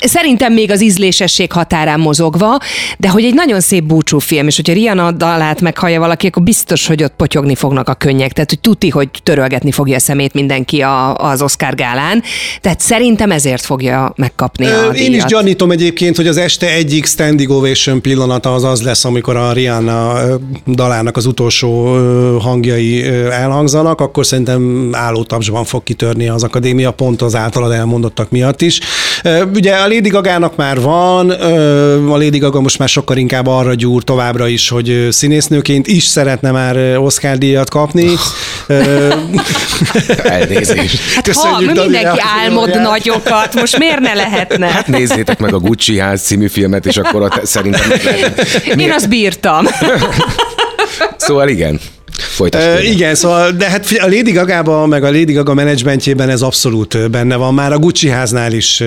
szerintem még az ízlésesség határán mozogva, de hogy egy nagyon szép búcsúfilm, és hogyha Rihanna dalát meghallja valaki, akkor biztos, hogy ott potyogni fognak a könnyek. Tehát, hogy tuti, hogy törölgetni fogja a szemét mindenki a, az Oscar gálán. Tehát szerintem ezért fogja megkapni a díjat. Én is gyanítom egyébként, hogy az este egyik standing ovation pillanata az az lesz, amikor a Rihanna dalának az utolsó hangjai elhangzanak, akkor szerintem állótapsban fog kitörni az akadémia pont az általad elmondottak miatt is. Ugye a Lady Gaga-nak már van, a Lady Gaga most már sokkal inkább arra gyúr továbbra is, hogy színésznőként is szeretne már Oscar díjat kapni. Elnézést. Hát ha mindenki álmod nagyokat, most miért ne lehetne? Hát nézzétek meg a Gucci ház című filmet, és akkor ott szerintem... Én azt bírtam. szóval igen. Folytasd. Uh, igen, szóval, de hát a Lady gaga meg a Lady Gaga menedzsmentjében ez abszolút benne van. Már a Gucci háznál is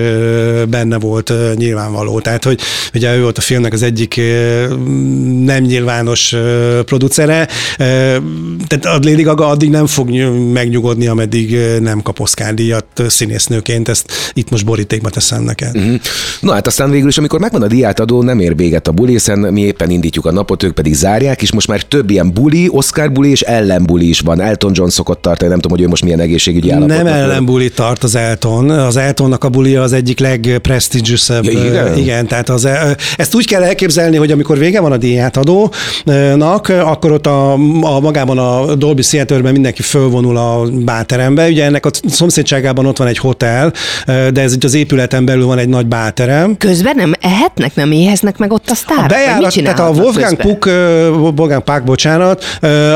benne volt nyilvánvaló. Tehát, hogy ugye ő volt a filmnek az egyik nem nyilvános producere. Tehát a Lady Gaga addig nem fog megnyugodni, ameddig nem kap Oscar díjat színésznőként. Ezt itt most borítékba teszem neked. Uh-huh. Na hát aztán végül is, amikor megvan a diátadó, nem ér véget a buli, hiszen mi éppen indítjuk a napot, ők pedig zárják, és most már több ilyen buli, Oscar buli és ellenbuli is van. Elton John szokott tartani, nem tudom, hogy ő most milyen egészségügyi állapotban. Nem ellenbuli tart az Elton. Az Eltonnak a bulia az egyik legprestigiousabb. Ja, igen? igen, tehát az, ezt úgy kell elképzelni, hogy amikor vége van a díjátadónak, akkor ott a, a magában a Dolby Theaterben mindenki fölvonul a báterembe. Ugye ennek a szomszédságában ott van egy hotel, de ez itt az épületen belül van egy nagy báterem. Közben nem ehetnek, nem éheznek meg ott a sztárok? A bejárat, tehát a Wolfgang Puck, Wolfgang Puck, bocsánat,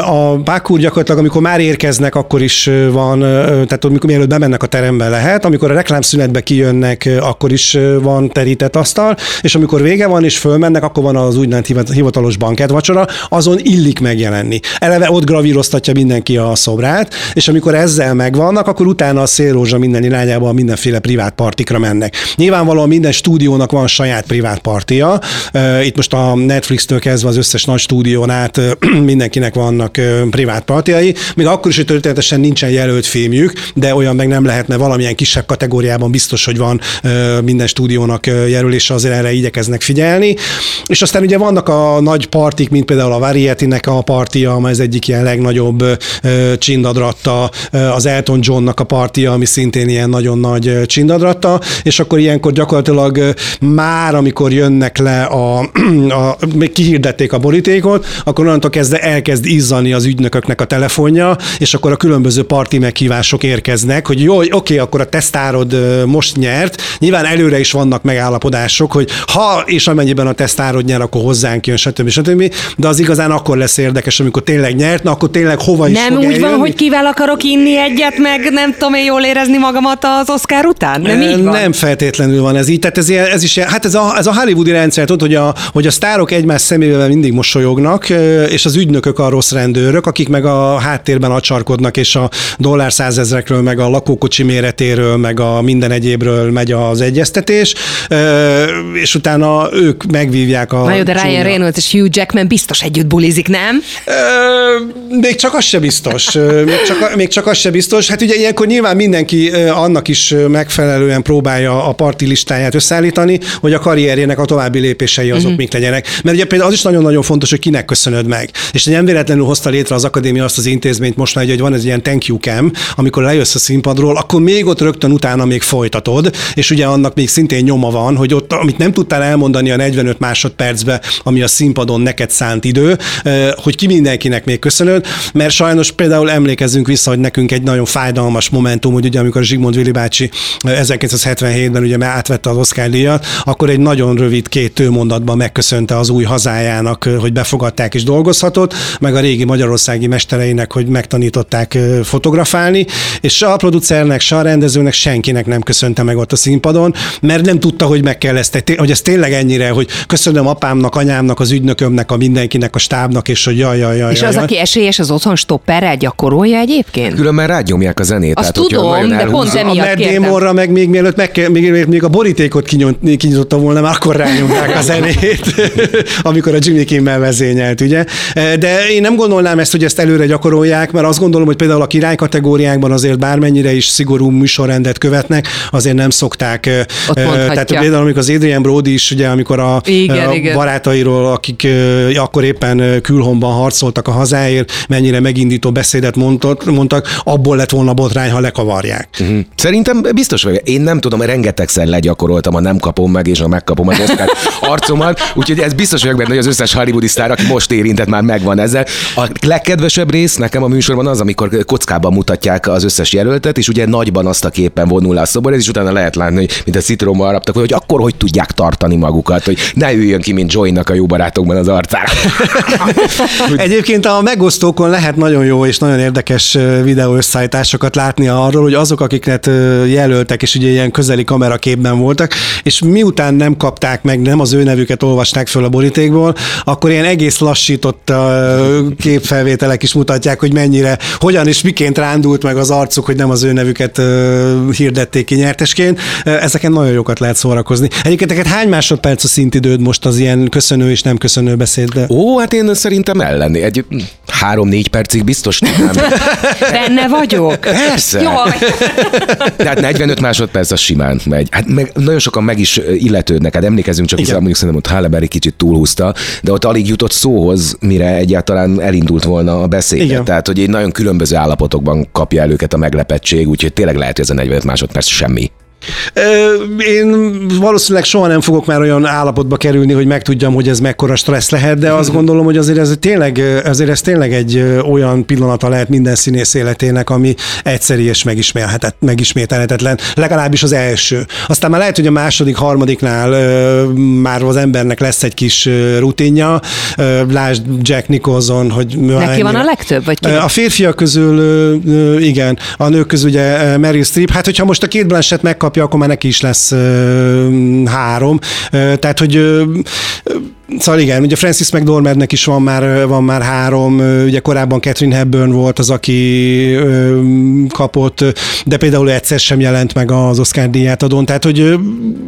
a Bakúr gyakorlatilag, amikor már érkeznek, akkor is van, tehát amikor mielőtt bemennek a terembe lehet, amikor a reklámszünetbe kijönnek, akkor is van terített asztal, és amikor vége van és fölmennek, akkor van az úgynevezett hivatalos vacsora, azon illik megjelenni. Eleve ott gravíroztatja mindenki a szobrát, és amikor ezzel megvannak, akkor utána a szélrózsa minden irányába mindenféle privát partikra mennek. Nyilvánvalóan minden stúdiónak van saját privát partia. Itt most a Netflix-től kezdve az összes nagy stúdión át mindenkinek vannak privát partiai, még akkor is, hogy történetesen nincsen jelölt filmjük, de olyan meg nem lehetne valamilyen kisebb kategóriában biztos, hogy van minden stúdiónak jelölése, azért erre igyekeznek figyelni. És aztán ugye vannak a nagy partik, mint például a Variety-nek a partia, amely az egyik ilyen legnagyobb csindadratta, az Elton Johnnak a partia, ami szintén ilyen nagyon nagy csindadratta, és akkor ilyenkor gyakorlatilag már, amikor jönnek le a, a még kihirdették a borítékot, akkor onnantól kezdve elkezd izzani az ügynököknek a telefonja, és akkor a különböző parti meghívások érkeznek, hogy jó, oké, akkor a tesztárod most nyert. Nyilván előre is vannak megállapodások, hogy ha és amennyiben a tesztárod nyer, akkor hozzánk jön, stb. stb. De az igazán akkor lesz érdekes, amikor tényleg nyert, na akkor tényleg hova is Nem úgy eljönni. van, hogy kivel akarok inni egyet, meg nem tudom én jól érezni magamat az Oscar után? Nem így van? Nem feltétlenül van ez így. Tehát ez, ez is hát ez a, ez a hollywoodi rendszer, tudod, hogy a, hogy a sztárok egymás szemével mindig mosolyognak, és az ügynökök a rossz rendőrök, akik meg a háttérben acsarkodnak, és a dollár százezrekről, meg a lakókocsi méretéről, meg a minden egyébről megy az egyeztetés, és utána ők megvívják a Na jó, de Ryan csúnya- Reynolds és Hugh Jackman biztos együtt bulizik, nem? Még csak az se biztos. Még csak, még csak az se biztos. Hát ugye ilyenkor nyilván mindenki annak is megfelelően próbálja a parti listáját összeállítani, hogy a karrierjének a további lépései azok mm-hmm. mik legyenek. Mert ugye például az is nagyon-nagyon fontos, hogy kinek köszönöd meg. És nem véletlenül hozta létre az akadémia azt az intézményt most már, hogy van ez ilyen thank you cam, amikor lejössz a színpadról, akkor még ott rögtön utána még folytatod, és ugye annak még szintén nyoma van, hogy ott, amit nem tudtál elmondani a 45 másodpercbe, ami a színpadon neked szánt idő, hogy ki mindenkinek még köszönöd, mert sajnos például emlékezzünk vissza, hogy nekünk egy nagyon fájdalmas momentum, hogy ugye amikor Zsigmond Vili bácsi ö, 1977-ben ugye már átvette az Oscar díjat, akkor egy nagyon rövid két tőmondatban megköszönte az új hazájának, hogy befogadták és dolgozhatott, meg a régi magyarországi mestereinek, hogy megtanították fotografálni, és se a producernek, se a rendezőnek, senkinek nem köszönte meg ott a színpadon, mert nem tudta, hogy meg kell ezt, hogy ez tényleg ennyire, hogy köszönöm apámnak, anyámnak, az ügynökömnek, a mindenkinek, a stábnak, és hogy jaj, jaj, jaj. És jaj, az, jaj. aki esélyes, az otthon stopperrel gyakorolja egyébként? Különben rágyomják a zenét. Azt hogyha tudom, de pont emiatt a. Damonra meg még mielőtt meg kell, még, még, még a borítékot kinyitotta volna, már akkor rányomták a zenét, amikor a Jimmy Kimmel vezényelt, ugye. De én nem gondolnám ezt, hogy ezt előre gyakorolják, mert azt gondolom, hogy például a király kategóriákban azért bármennyire is szigorú műsorrendet követnek, azért nem szokták. Ott eh, mondhatja. Tehát például amikor az Adrian Brody is, ugye, amikor a, Igen, a igen. barátairól, akik akkor éppen külhomban harcoltak a hazáért, mennyire megindító beszédet mondott, mondtak, abból lett volna botrány, ha lekavarják. Mhm. Szerintem biztos vagyok. Én nem tudom, rengetegszer legyakoroltam a nem kapom meg és a megkapom az Oscar arcomat, úgyhogy ez biztos vagyok benne, hogy az összes hollywoodi sztár, aki most érintett, már megvan ezzel. A legkedvesebb rész nekem a műsorban az, amikor kockában mutatják az összes jelöltet, és ugye nagyban azt a képen vonul le a szobor, és utána lehet látni, hogy mint a citrommal araptak, hogy akkor hogy tudják tartani magukat, hogy ne üljön ki, mint Joy-nak a jó barátokban az arcára. Egyébként a megosztókon lehet nagyon jó és nagyon érdekes videó összeállításokat látni arról, hogy azok, akiket jelöltek, és ugye ilyen közeli kameraképben voltak, és miután nem kapták meg, nem az ő nevüket olvasták föl a borítékból, akkor ilyen egész lassított ö, képfelvételek is mutatják, hogy mennyire, hogyan és miként rándult meg az arcuk, hogy nem az ő nevüket hirdették ki nyertesként. Ezeken nagyon jókat lehet szórakozni. Egyébként neked hány másodperc a szintidőd most az ilyen köszönő és nem köszönő beszédbe? Ó, hát én szerintem ellenni. Egy három-négy percig biztos nem. Benne vagyok. Persze. Jaj. Tehát 45 másodperc az simán megy. Hát meg, nagyon sokan meg is illetődnek. Hát emlékezünk csak vissza, Igen. mondjuk szerintem ott Halle Berry kicsit túlhúzta, de ott alig jutott szóhoz, mire egyáltalán elindult volna a beszéd. Igen. Tehát, hogy egy nagyon különböző állapotokban kapja el őket a meglepettség, úgyhogy tényleg lehet, hogy ez a 45 másodperc semmi. Én valószínűleg soha nem fogok már olyan állapotba kerülni, hogy megtudjam, hogy ez mekkora stressz lehet, de azt gondolom, hogy azért ez tényleg, azért ez tényleg egy olyan pillanata lehet minden színész életének, ami egyszeri és megismételhetet- megismételhetetlen. Legalábbis az első. Aztán már lehet, hogy a második, harmadiknál már az embernek lesz egy kis rutinja. Lásd Jack Nicholson, hogy Neki van mennyire- a legtöbb, vagy ki? a férfiak közül igen, a nők közül ugye Meryl Streep. Hát, hogyha most a két Blanchett megkapja, akkor már neki is lesz három. Tehát, hogy Szóval igen, ugye Francis McDormandnek is van már, van már három, ugye korábban Catherine Hepburn volt az, aki kapott, de például egyszer sem jelent meg az Oscar díját adón, tehát hogy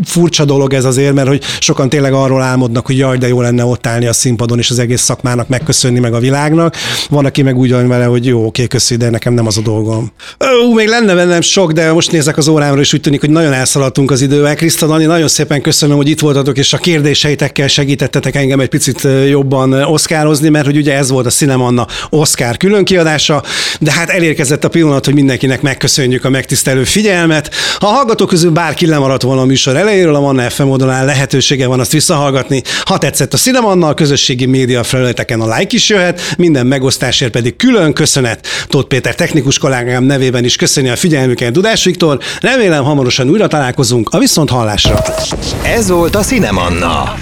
furcsa dolog ez azért, mert hogy sokan tényleg arról álmodnak, hogy jaj, de jó lenne ott állni a színpadon, és az egész szakmának megköszönni meg a világnak. Van, aki meg úgy van vele, hogy jó, oké, köszi, de nekem nem az a dolgom. Ú, még lenne bennem sok, de most nézek az órámra, és úgy tűnik, hogy nagyon elszaladtunk az idővel. Kriszta Dani, nagyon szépen köszönöm, hogy itt voltatok, és a kérdéseitekkel segítettetek segítettek engem egy picit jobban oszkározni, mert hogy ugye ez volt a Cinemanna Oscar különkiadása, de hát elérkezett a pillanat, hogy mindenkinek megköszönjük a megtisztelő figyelmet. Ha a hallgatók közül bárki lemaradt volna a műsor elejéről, a Manna FM oldalán lehetősége van azt visszahallgatni. Ha tetszett a Cinemanna, a közösségi média felületeken a like is jöhet, minden megosztásért pedig külön köszönet. Tóth Péter technikus kollégám nevében is köszöni a figyelmüket Dudás Viktor. Remélem hamarosan újra találkozunk a viszont hallásra. Ez volt a Cinemanna.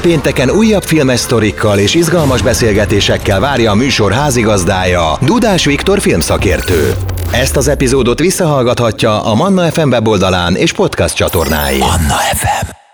Pénteken újabb filmes sztorikkal és izgalmas beszélgetésekkel várja a műsor házigazdája, Dudás Viktor filmszakértő. Ezt az epizódot visszahallgathatja a Manna FM weboldalán és podcast csatornáin. Manna FM